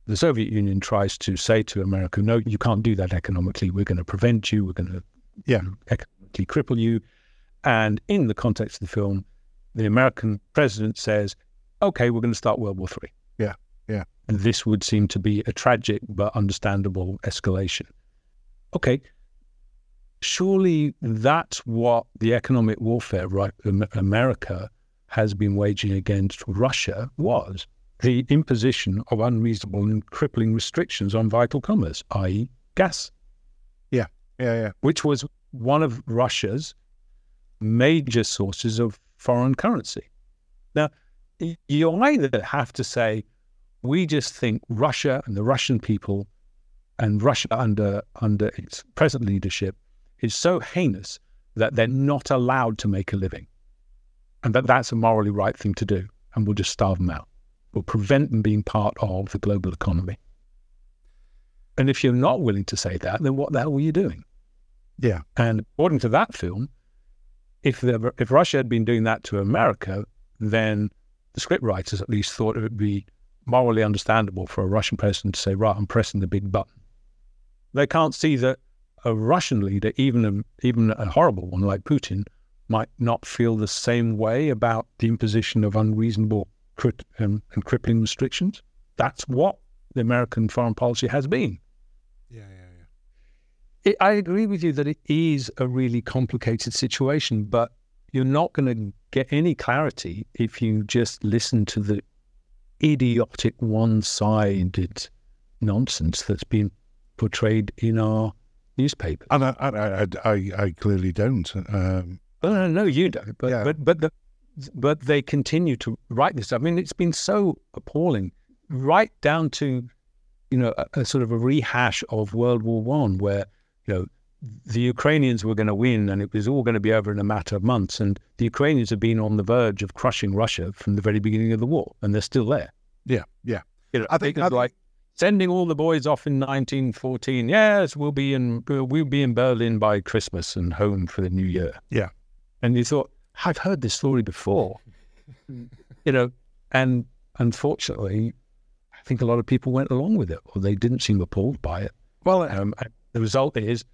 [SPEAKER 2] the Soviet Union tries to say to America, no, you can't do that economically. We're going to prevent you. We're going to
[SPEAKER 1] Yeah.
[SPEAKER 2] economically cripple you. And in the context of the film, the American president says, okay, we're going to start World War Three.
[SPEAKER 1] Yeah, yeah.
[SPEAKER 2] And this would seem to be a tragic but understandable escalation. Okay. Surely that's what the economic warfare right, America has been waging against Russia was the imposition of unreasonable and crippling restrictions on vital commerce, i.e., gas
[SPEAKER 1] Yeah, yeah. Yeah.
[SPEAKER 2] Which was one of Russia's major sources of foreign currency. Now, you either have to say, we just think Russia and the Russian people and Russia under under its present leadership is so heinous that they're not allowed to make a living, and that that's a morally right thing to do, and we'll just starve them out. We'll prevent them being part of the global economy. And if you're not willing to say that, then what the hell were you doing?
[SPEAKER 1] Yeah.
[SPEAKER 2] And according to that film, if the, if Russia had been doing that to America, then the scriptwriters at least thought it would be morally understandable for a Russian president to say, "Right, I'm pressing the big button." They can't see that a Russian leader, even a, even a horrible one like Putin, might not feel the same way about the imposition of unreasonable crit- um, and crippling restrictions. That's what the American foreign policy has been.
[SPEAKER 1] Yeah, yeah, yeah.
[SPEAKER 2] It, I agree with you that it is a really complicated situation, but you're not going to get any clarity if you just listen to the idiotic, one-sided nonsense that's been portrayed in our newspaper.
[SPEAKER 1] And I, I, I, I clearly don't. Um,
[SPEAKER 2] well, no, you don't. But
[SPEAKER 1] Yeah.
[SPEAKER 2] but but the, but they continue to write this. I mean, it's been so appalling, right down to you know a, a sort of a rehash of World War One, where you know the Ukrainians were going to win, and it was all going to be over in a matter of months. And the Ukrainians have been on the verge of crushing Russia from the very beginning of the war, and they're still there.
[SPEAKER 1] yeah, yeah.
[SPEAKER 2] You know,
[SPEAKER 1] I think-
[SPEAKER 2] it
[SPEAKER 1] I think-
[SPEAKER 2] like sending all the boys off in 1914. Yes, we'll be in we'll be in Berlin by Christmas and home for the New Year.
[SPEAKER 1] Yeah.
[SPEAKER 2] and you thought I've heard this story before, you know, and unfortunately, I think a lot of people went along with it, or they didn't seem appalled by it.
[SPEAKER 1] Well,
[SPEAKER 2] Um, the result is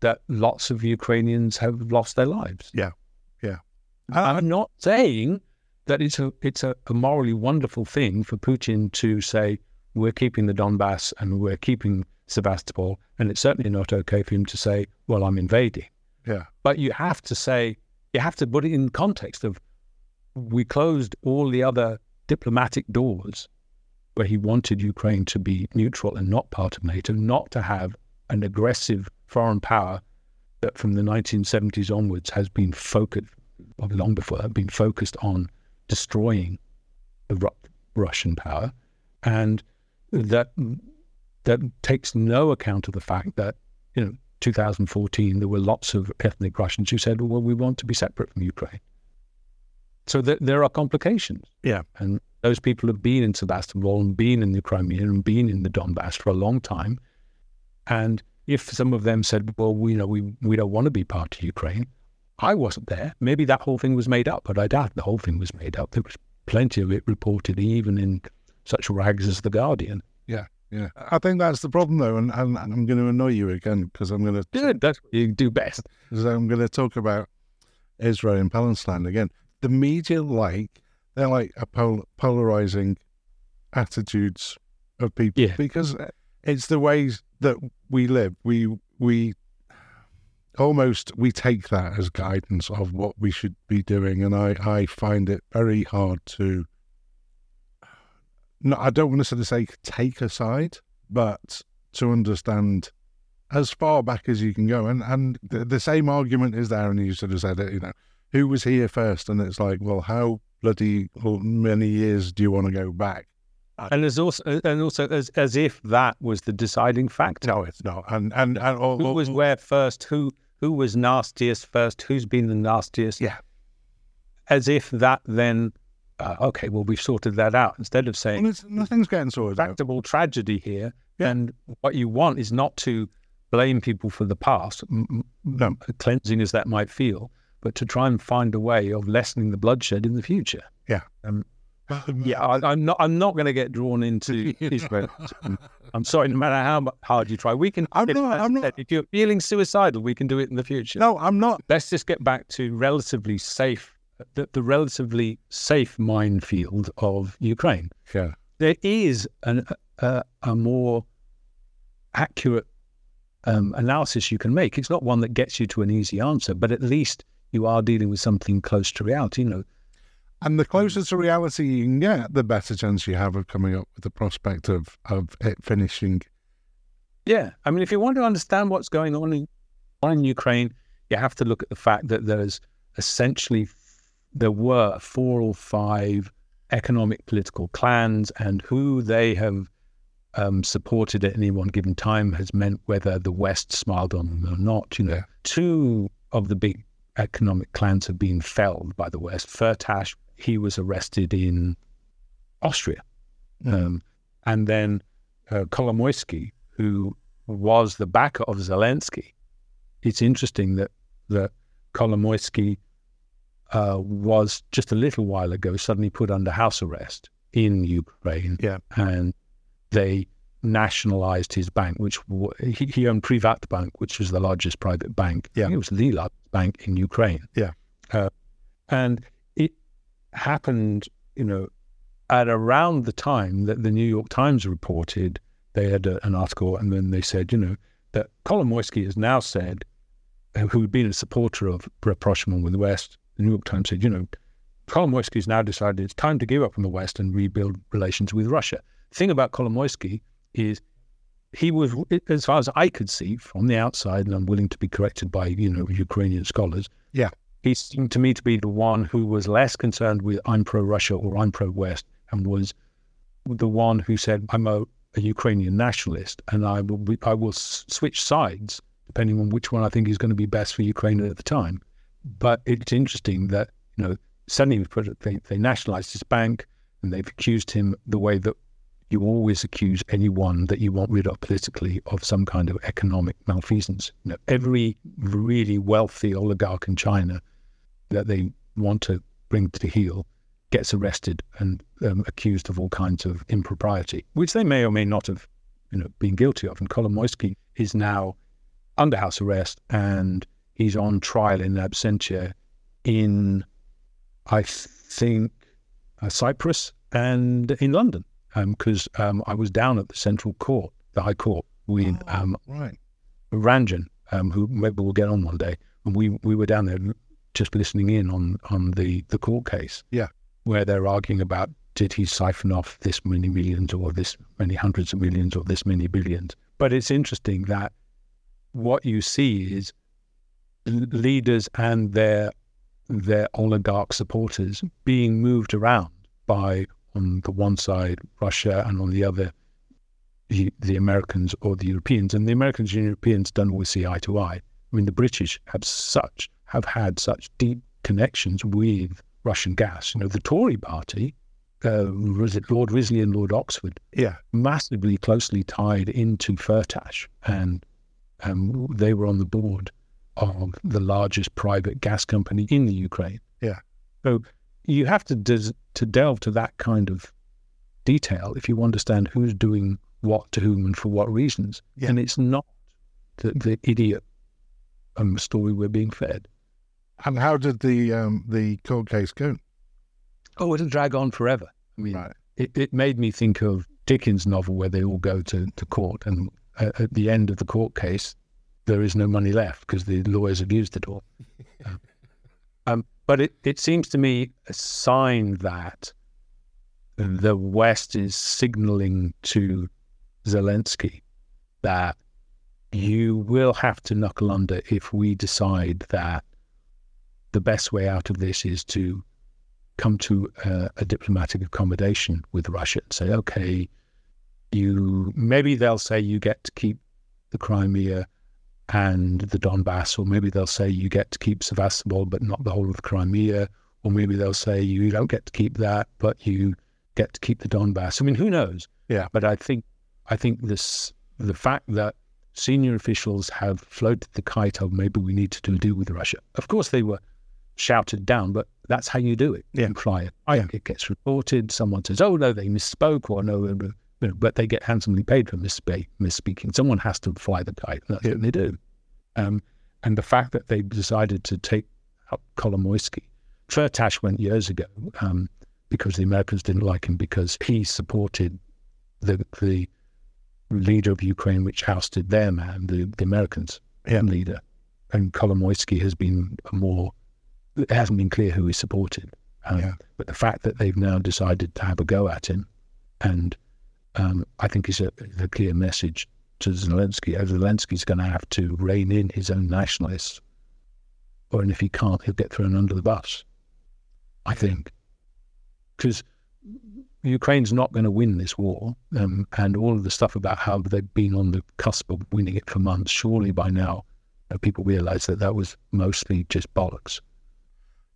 [SPEAKER 2] that lots of Ukrainians have lost their lives.
[SPEAKER 1] Yeah. Yeah. I-
[SPEAKER 2] I'm uh, not saying that it's a it's a, a morally wonderful thing for Putin to say we're keeping the Donbass and we're keeping Sebastopol, and it's certainly not okay for him to say, "Well, I'm invading."
[SPEAKER 1] yeah,
[SPEAKER 2] But you have to say you have to put it in context of we closed all the other diplomatic doors where he wanted Ukraine to be neutral and not part of NATO, not to have an aggressive foreign power that from the 1970s onwards has been focused, long before that, been focused on destroying the Ru- Russian power, and that that takes no account of the fact that you know 2014 there were lots of ethnic Russians who said, well, we want to be separate from Ukraine. So there, there are complications.
[SPEAKER 1] Yeah.
[SPEAKER 2] And those people have been in Sebastopol and been in the Crimea and been in the Donbass for a long time. And if some of them said, well, we, you know, we, we don't want to be part of Ukraine, I wasn't there. Maybe that whole thing was made up, but I doubt the whole thing was made up. There was plenty of it reported, even in such rags as The Guardian.
[SPEAKER 1] yeah, yeah. I think that's the problem, though, and, and, I'm going to annoy you again because I'm going to
[SPEAKER 2] Good, that's what you do best.
[SPEAKER 1] because I'm going to talk about Israel and Palestine again. The media like they're like a pol- polarizing attitudes of people
[SPEAKER 2] Yeah.
[SPEAKER 1] because eh, it's the ways that we live. We we almost we take that as guidance of what we should be doing, and I I find it very hard to. No, I don't want to of say take a side, but to understand as far back as you can go. And and the, the same argument is there, and you sort of said it, you know, who was here first? And it's like, well, how bloody many years do you want to go back?
[SPEAKER 2] And there's also, and also as, as if that was the deciding factor.
[SPEAKER 1] No, it's not. And and and or,
[SPEAKER 2] Who was where first? Who who was nastiest first? Who's been the nastiest?
[SPEAKER 1] Yeah.
[SPEAKER 2] As if that then, uh, okay, well we've sorted that out. Instead of saying
[SPEAKER 1] it's, nothing's getting sorted out.
[SPEAKER 2] tractable tragedy here,
[SPEAKER 1] Yeah.
[SPEAKER 2] and what you want is not to blame people for the past,
[SPEAKER 1] No.
[SPEAKER 2] cleansing as that might feel, but to try and find a way of lessening the bloodshed in the future.
[SPEAKER 1] Yeah.
[SPEAKER 2] Um, yeah, I, I'm not. I'm not going to get drawn into Israel. I'm sorry. No matter how hard you try, we can.
[SPEAKER 1] I'm
[SPEAKER 2] if-
[SPEAKER 1] not- I'm not-
[SPEAKER 2] If you're feeling suicidal, we can do it in the future.
[SPEAKER 1] No, I'm not.
[SPEAKER 2] Let's just get back to relatively safe, the, the relatively safe minefield of Ukraine.
[SPEAKER 1] Yeah.
[SPEAKER 2] There is an, a, a more accurate um, analysis you can make. It's not one that gets you to an easy answer, but at least you are dealing with something close to reality. You know,
[SPEAKER 1] And the closer to reality you can get, the better chance you have of coming up with the prospect of, of it finishing.
[SPEAKER 2] Yeah, I mean, if you want to understand what's going on in, on in Ukraine, you have to look at the fact that there's essentially there were four or five economic political clans, and who they have um, supported at any one given time has meant whether the West smiled on them or not. You know,
[SPEAKER 1] Yeah.
[SPEAKER 2] two of the big economic clans have been felled by the West. Firtash, he was arrested in Austria, um, and then uh, Kolomoisky, who was the backer of Zelensky. It's interesting that that Kolomoisky uh, was just a little while ago suddenly put under house arrest in Ukraine,
[SPEAKER 1] Yeah.
[SPEAKER 2] and they nationalized his bank, which w- he, he owned Privat Bank, which was the largest private bank.
[SPEAKER 1] Yeah.
[SPEAKER 2] it was the largest bank in Ukraine.
[SPEAKER 1] Yeah.
[SPEAKER 2] uh, and it happened, you know, at around the time that the New York Times reported, they had a, an article, and then they said, you know, that Kolomoisky has now said, uh, who had been a supporter of rapprochement with the West, the New York Times said, you know, Kolomoisky's now decided it's time to give up on the West and rebuild relations with Russia. The thing about Kolomoisky is he was, as far as I could see from the outside, and I'm willing to be corrected by you know Ukrainian scholars.
[SPEAKER 1] Yeah,
[SPEAKER 2] he seemed to me to be the one who was less concerned with I'm pro Russia or I'm pro West, and was the one who said I'm a, a Ukrainian nationalist, and I will be, I will s- switch sides depending on which one I think is going to be best for Ukraine at the time. But it's interesting that you know suddenly they, they nationalized his bank and they've accused him the way that you always accuse anyone that you want rid of politically of some kind of economic malfeasance. You know, every really wealthy oligarch in China that they want to bring to heel gets arrested and um, accused of all kinds of impropriety, which they may or may not have, you know, been guilty of. And Kolomoisky is now under house arrest and he's on trial in absentia in, I think, uh, Cyprus and in London because um, um, I was down at the Central Court, the High Court, with oh, um,
[SPEAKER 1] right.
[SPEAKER 2] Ranjan, um, who maybe we'll get on one day, and we we were down there just listening in on on the the court case.
[SPEAKER 1] Yeah,
[SPEAKER 2] where they're arguing about did he siphon off this many millions or this many hundreds of millions or this many billions. But it's interesting that what you see is leaders and their their oligarch supporters being moved around by on the one side Russia and on the other the, the Americans or the Europeans. And the Americans and Europeans don't always see eye to eye. I mean, the British have such have had such deep connections with Russian gas. You know, the Tory party, uh, was it Lord Risby and Lord Oxford?
[SPEAKER 1] Yeah,
[SPEAKER 2] massively closely tied into Firtash, and um, they were on the board of the largest private gas company in the Ukraine.
[SPEAKER 1] Yeah.
[SPEAKER 2] So you have to des- to delve to that kind of detail if you understand who's doing what to whom and for what reasons. Yeah. And it's not the, the idiot um, story we're being fed.
[SPEAKER 1] And how did the um, the court case go?
[SPEAKER 2] Oh, it'll drag on forever. I mean, right. it, it made me think of Dickens' novel where they all go to, to court, and at, at the end of the court case, there is no money left because the lawyers have used it all. um, but it, it seems to me a sign that the West is signaling to Zelensky that you will have to knuckle under if we decide that the best way out of this is to come to a, a diplomatic accommodation with Russia and say, okay, you maybe they'll say you get to keep the Crimea and the Donbass, or maybe they'll say you get to keep Sevastopol, but not the whole of Crimea, or maybe they'll say you don't get to keep that, but you get to keep the Donbass. I mean, who knows?
[SPEAKER 1] Yeah.
[SPEAKER 2] But I think I think this the fact that senior officials have floated the kite of maybe we need to do a deal with Russia. Of course, they were shouted down, but that's how you do it.
[SPEAKER 1] Yeah.
[SPEAKER 2] You fly it. Yeah. It gets reported. Someone says, "Oh no, they misspoke," or "No, you know, but they get handsomely paid for misspe- misspeaking. Someone has to fly the kite. That's yeah. what they do. Um, and the fact that they decided to take up Kolomoisky, Firtash went years ago um, because the Americans didn't like him because he supported the the leader of Ukraine, which ousted their man, the, the Americans
[SPEAKER 1] yeah.
[SPEAKER 2] leader. And Kolomoisky has been more, it hasn't been clear who he supported. Um,
[SPEAKER 1] yeah.
[SPEAKER 2] But the fact that they've now decided to have a go at him and um, I think is a, a, clear message to Zelensky. Zelensky's going to have to rein in his own nationalists, or and if he can't, he'll get thrown under the bus. I think because Ukraine's not going to win this war, um, and all of the stuff about how they've been on the cusp of winning it for months. Surely by now, uh, people realise that that was mostly just bollocks.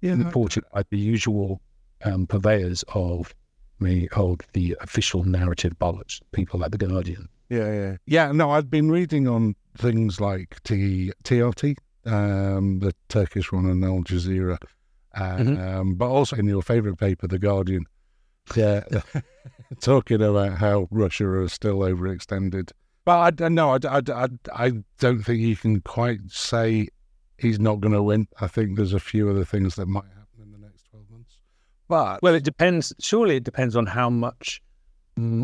[SPEAKER 1] Yeah,
[SPEAKER 2] reported by the usual um, purveyors of me hold the official narrative bollocks, people like The Guardian.
[SPEAKER 1] Yeah, yeah. Yeah, no, I'd been reading on things like T- TRT, um, the Turkish one, and Al Jazeera, uh, mm-hmm. um, but also in your favourite paper, The Guardian. Yeah, talking about how Russia is still overextended. But I, no, I, I, I, I don't think you can quite say he's not going to win. I think there's a few other things that might happen in the next 12 months. But
[SPEAKER 2] well, it depends. Surely it depends on how much,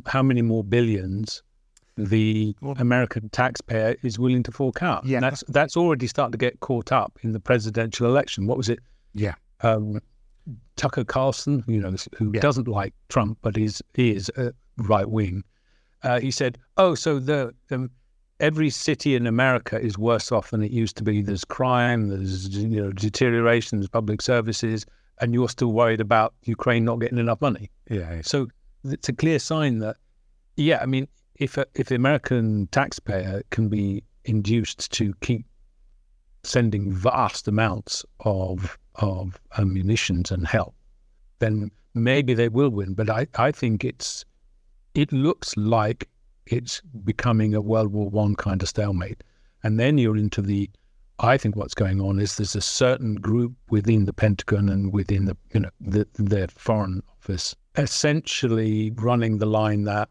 [SPEAKER 2] how many more billions the well, American taxpayer is willing to fork out.
[SPEAKER 1] Yeah,
[SPEAKER 2] and that's that's already starting to get caught up in the presidential election. What was it?
[SPEAKER 1] Yeah.
[SPEAKER 2] Um, Tucker Carlson, you know, who
[SPEAKER 1] Yeah.
[SPEAKER 2] doesn't like Trump but is is uh, right wing, uh, he said, "Oh, so the um, every city in America is worse off than it used to be. There's crime, there's you know deterioration, there's public services, and you're still worried about Ukraine not getting enough money."
[SPEAKER 1] Yeah.
[SPEAKER 2] So it's a clear sign that, yeah, I mean, if a, if the American taxpayer can be induced to keep sending vast amounts of of uh, munitions and help, then maybe they will win. But I, I think it's it looks like it's becoming a World War One kind of stalemate, and then you're into the. I think what's going on is there's a certain group within the Pentagon and within the you know the, their foreign office essentially running the line that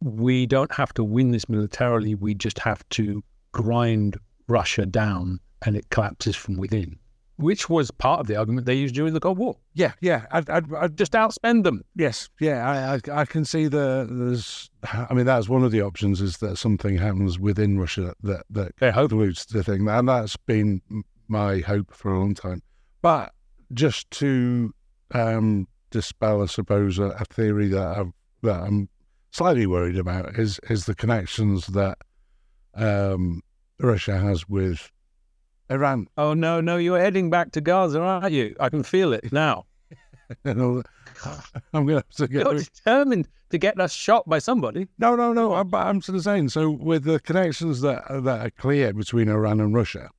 [SPEAKER 2] we don't have to win this militarily. We just have to grind Russia down and it collapses from within, which was part of the argument they used during the Cold War.
[SPEAKER 1] Yeah, yeah. I'd, I'd, I'd
[SPEAKER 2] Just outspend them.
[SPEAKER 1] Yes, yeah, I, I, I can see the there's. I mean, that's one of the options is that something happens within Russia that that
[SPEAKER 2] They hope.
[SPEAKER 1] dilutes the thing, and that's been my hope for a long time. But just to um, dispel, I suppose, a, a theory that I've, that I'm slightly worried about is is the connections that um, Russia has with Iran.
[SPEAKER 2] Oh no, no, you're heading back to Gaza, aren't you? I can feel it now.
[SPEAKER 1] I'm going to have to get.
[SPEAKER 2] You're determined to get us shot by somebody.
[SPEAKER 1] No, no, no. I'm, I'm sort of saying. So, with the connections that that are clear between Iran and Russia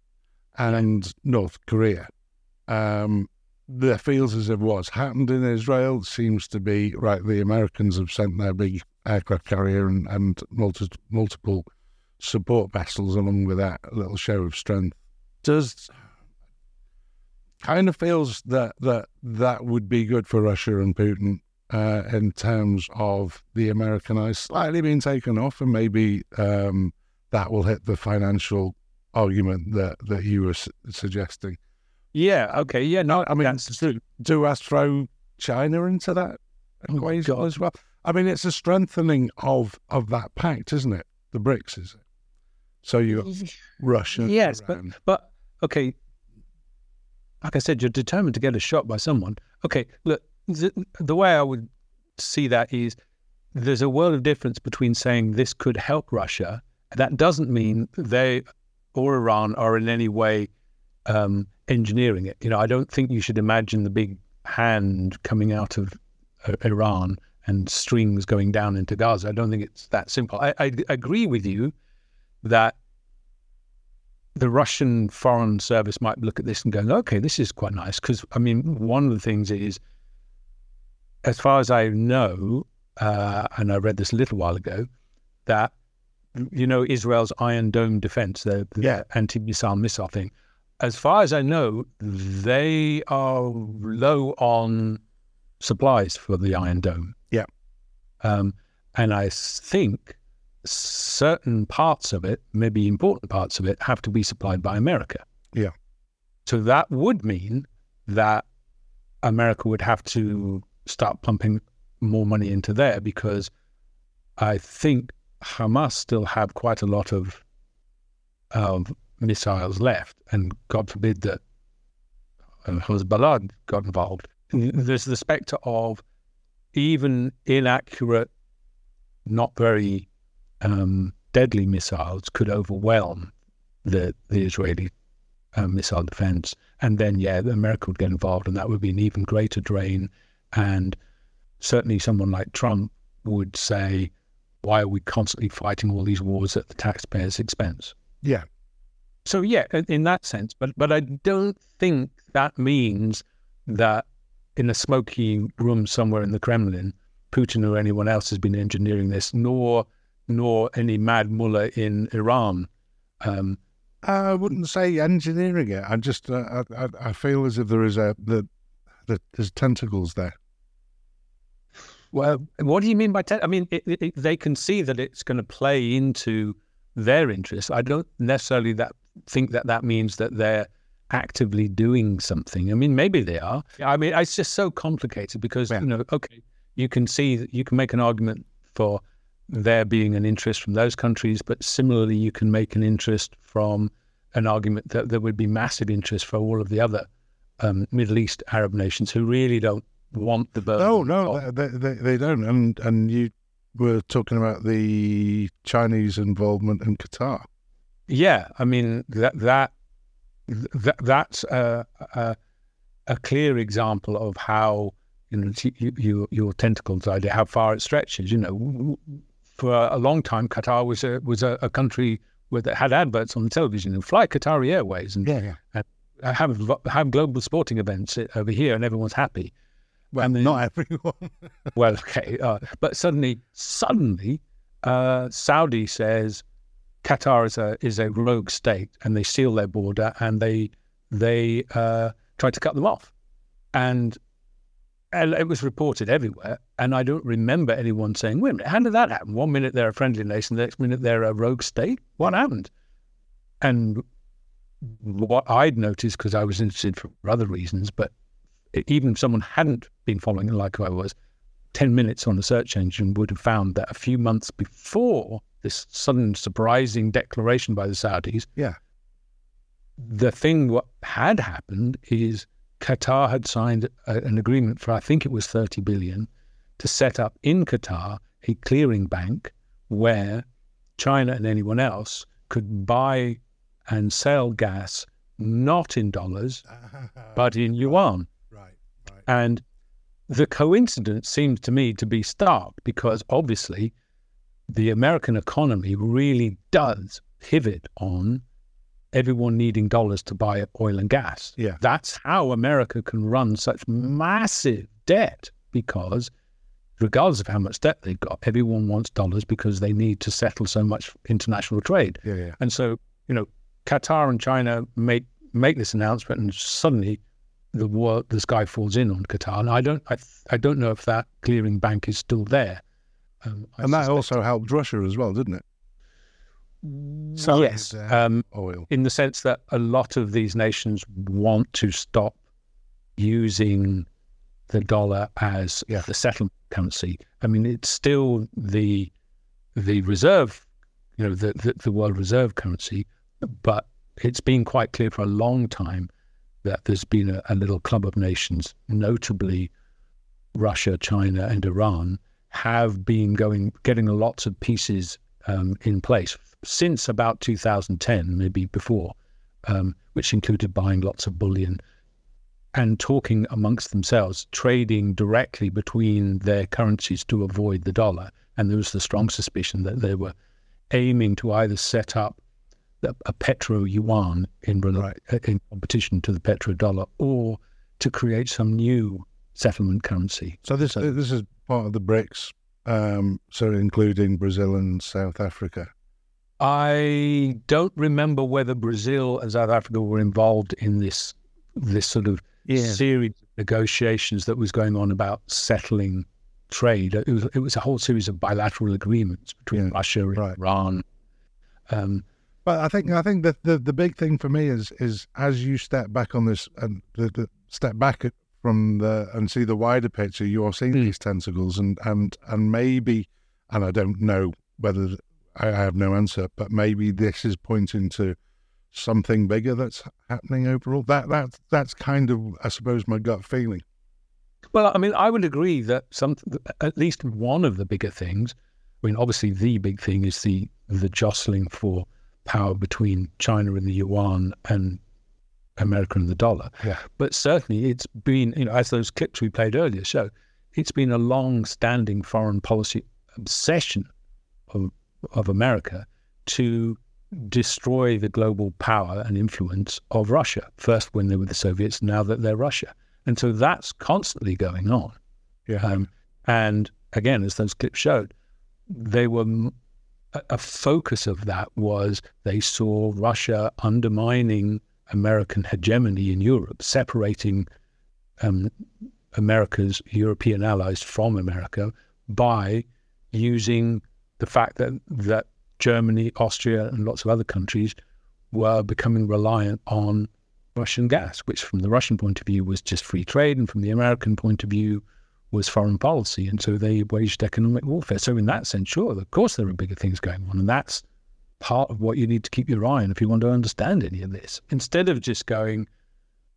[SPEAKER 1] and North Korea, um, there feels as if what's happened in Israel seems to be right. The Americans have sent their big aircraft carrier and, and multi, multiple support vessels along with that little show of strength. Does kind of feels that that that would be good for Russia and Putin uh, in terms of the Americanized slightly being taken off, and maybe um, that will hit the financial argument that, that you were su- suggesting.
[SPEAKER 2] Yeah, okay, yeah, no,
[SPEAKER 1] I mean, do, do us throw China into that
[SPEAKER 2] Oh,
[SPEAKER 1] equation
[SPEAKER 2] God.
[SPEAKER 1] as well? I mean, it's a strengthening of of that pact, isn't it? The BRICS, is it? So you got Russia,
[SPEAKER 2] Yes, but but okay. Like I said, you're determined to get a shot by someone. Okay, look, the, the way I would see that is there's a world of difference between saying this could help Russia. That doesn't mean they or Iran are in any way um, engineering it. You know, I don't think you should imagine the big hand coming out of uh, Iran and strings going down into Gaza. I don't think it's that simple. I, I agree with you that the Russian Foreign Service might look at this and going, okay, this is quite nice. Because, I mean, one of the things is, as far as I know, uh, and I read this a little while ago, that, you know, Israel's Iron Dome defense, the, the
[SPEAKER 1] Yeah.
[SPEAKER 2] anti missile missile thing, as far as I know, they are low on supplies for the Iron Dome.
[SPEAKER 1] Yeah.
[SPEAKER 2] Um, and I think certain parts of it, maybe important parts of it, have to be supplied by America.
[SPEAKER 1] Yeah.
[SPEAKER 2] So that would mean that America would have to start pumping more money into there because I think Hamas still have quite a lot of of missiles left, and God forbid that uh, Hezbollah got involved. There's the specter of even inaccurate, not very um, deadly missiles could overwhelm the the Israeli uh, missile defense, and then yeah, America would get involved, and that would be an even greater drain. And certainly, someone like Trump would say, "Why are we constantly fighting all these wars at the taxpayers' expense?"
[SPEAKER 1] Yeah.
[SPEAKER 2] So yeah, in- in that sense, but but I don't think that means that in a smoky room somewhere in the Kremlin, Putin or anyone else has been engineering this, nor nor any mad mullah in Iran. Um,
[SPEAKER 1] I wouldn't say engineering it. I just uh, I, I- I feel as if there is a the, the there's tentacles there.
[SPEAKER 2] well, what do you mean by? Te- I mean, it, it, it- they can see that it's going to play into their interests. I don't necessarily that think that that means that they're actively doing something. I mean, maybe they are. I mean, it's just so complicated because
[SPEAKER 1] Yeah.
[SPEAKER 2] you know, okay, you can see that you can make an argument for there being an interest from those countries, but similarly, you can make an interest from an argument that there would be massive interest for all of the other um, Middle East Arab nations who really don't want the burden.
[SPEAKER 1] No, no, they, they, they don't. And and you were talking about the Chinese involvement in Qatar.
[SPEAKER 2] Yeah, I mean that that, that that's a, a, a clear example of how you know you, you, your tentacles idea how far it stretches. You know, for a long time, Qatar was a was a, a country with had adverts on the television and fly Qatari Airways and,
[SPEAKER 1] Yeah, yeah.
[SPEAKER 2] and have have global sporting events over here and everyone's happy.
[SPEAKER 1] Well,
[SPEAKER 2] then-
[SPEAKER 1] not everyone.
[SPEAKER 2] Well, okay, uh, but suddenly, suddenly, uh, Saudi says Qatar is a is a rogue state, and they seal their border, and they they uh, try to cut them off, and and it was reported everywhere. And I don't remember anyone saying, "Wait a minute, how did that happen?" One minute they're a friendly nation, the next minute they're a rogue state. What happened? And what I'd noticed because I was interested for other reasons, but even if someone hadn't been following it like who I was, 10 minutes on a search engine would have found that a few months before this sudden surprising declaration by the Saudis,
[SPEAKER 1] Yeah.
[SPEAKER 2] the thing what had happened is Qatar had signed a, an agreement for I think it was 30 billion to set up in Qatar a clearing bank where China and anyone else could buy and sell gas not in dollars but in yuan.
[SPEAKER 1] right, right.
[SPEAKER 2] And the coincidence seems to me to be stark because obviously the American economy really does pivot on everyone needing dollars to buy oil and gas.
[SPEAKER 1] Yeah.
[SPEAKER 2] That's how America can run such massive debt because regardless of how much debt they've got, everyone wants dollars because they need to settle so much international trade.
[SPEAKER 1] Yeah, yeah.
[SPEAKER 2] And so, you know, Qatar and China make make this announcement, and suddenly the world, the sky falls in on Qatar. And I don't, I, I don't know if that clearing bank is still there. Um,
[SPEAKER 1] And that also helped Russia as well, didn't it?
[SPEAKER 2] So yes,
[SPEAKER 1] uh,
[SPEAKER 2] um,
[SPEAKER 1] Oil.
[SPEAKER 2] in the sense that a lot of these nations want to stop using the dollar as
[SPEAKER 1] Yeah.
[SPEAKER 2] the settlement currency. I mean, it's still the the reserve, you know, the, the the world reserve currency, but it's been quite clear for a long time that there's been a, a little club of nations, notably Russia, China, and Iran, have been going getting lots of pieces um, in place since about 2010, maybe before, um, which included buying lots of bullion and talking amongst themselves, trading directly between their currencies to avoid the dollar. And there was the strong suspicion that they were aiming to either set up a, petro yuan in,
[SPEAKER 1] Right.
[SPEAKER 2] uh, in competition to the petrodollar or to create some new settlement currency.
[SPEAKER 1] So this
[SPEAKER 2] So-
[SPEAKER 1] this is part of the BRICS, um, so including Brazil and South Africa.
[SPEAKER 2] I don't remember whether Brazil and South Africa were involved in this this sort of series of negotiations that was going on about settling trade. It was it was a whole series of bilateral agreements between
[SPEAKER 1] Yeah,
[SPEAKER 2] Russia and
[SPEAKER 1] right.
[SPEAKER 2] Iran. Um,
[SPEAKER 1] But I think I think that the, the big thing for me is is as you step back on this and the, the step back from the and see the wider picture, you're seeing
[SPEAKER 2] Mm.
[SPEAKER 1] these tentacles and and and maybe, and I don't know whether I have no answer, but maybe this is pointing to something bigger that's happening overall. That that that's kind of I suppose my gut feeling.
[SPEAKER 2] Well, I mean, I would agree that some, at least one of the bigger things. I mean, obviously, the big thing is the the jostling for power between China and the yuan and America and the dollar.
[SPEAKER 1] Yeah.
[SPEAKER 2] But certainly, it's been you know, as those clips we played earlier show, it's been a long-standing foreign policy obsession of of America to destroy the global power and influence of Russia. First, when they were the Soviets, now that they're Russia. And so that's constantly going on.
[SPEAKER 1] Yeah.
[SPEAKER 2] Um, and again, as those clips showed, they were a focus of that was they saw Russia undermining American hegemony in Europe, separating um, America's European allies from America by using the fact that that Germany, Austria, and lots of other countries were becoming reliant on Russian gas, which from the Russian point of view was just free trade, and from the American point of view was foreign policy. And so they waged economic warfare. So in that sense, sure, of course there are bigger things going on, and that's part of what you need to keep your eye on if you want to understand any of this. Instead of just going,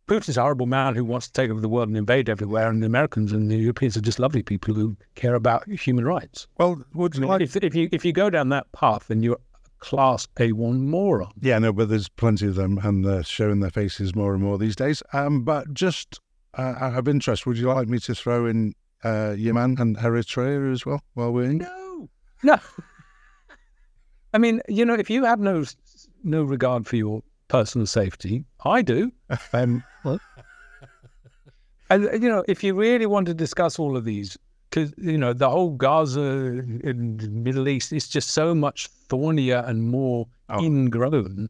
[SPEAKER 2] Putin's a horrible man who wants to take over the world and invade everywhere, and the Americans and the Europeans are just lovely people who care about human rights.
[SPEAKER 1] Well, would you like?
[SPEAKER 2] If, if you if you go down that path, then you're class A1 moron.
[SPEAKER 1] Yeah, no, but there's plenty of them, and they're showing their faces more and more these days. Um, but just uh, out of interest, would you like me to throw in uh, Yemen and Eritrea as well while we're in?
[SPEAKER 2] No, no. I mean, you know, if you have no no regard for your personal safety, I do.
[SPEAKER 1] Um,
[SPEAKER 2] And you know, if you really want to discuss all of these, because you know the whole Gaza in the Middle East is just so much thornier and more
[SPEAKER 1] Oh.
[SPEAKER 2] ingrown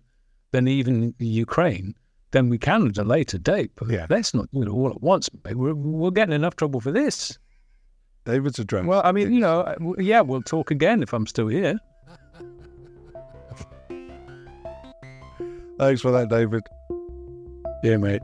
[SPEAKER 2] than even Ukraine. Then we can at a later date. But
[SPEAKER 1] Yeah.
[SPEAKER 2] let's not do it all at once. We're we're getting enough trouble for this.
[SPEAKER 1] David's a address.
[SPEAKER 2] Well, I mean, you know, uh, yeah, we'll talk again if I'm still here.
[SPEAKER 1] Thanks for that, David.
[SPEAKER 2] Yeah, mate.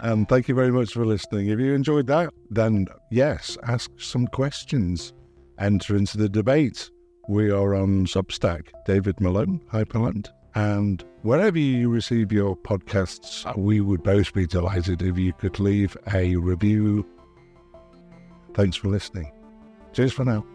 [SPEAKER 1] And thank you very much for listening. If you enjoyed that, then yes, ask some questions. Enter into the debate. We are on Substack, David Malone, Hyperland. And wherever you receive your podcasts, we would both be delighted if you could leave a review. Thanks for listening. Cheers for now.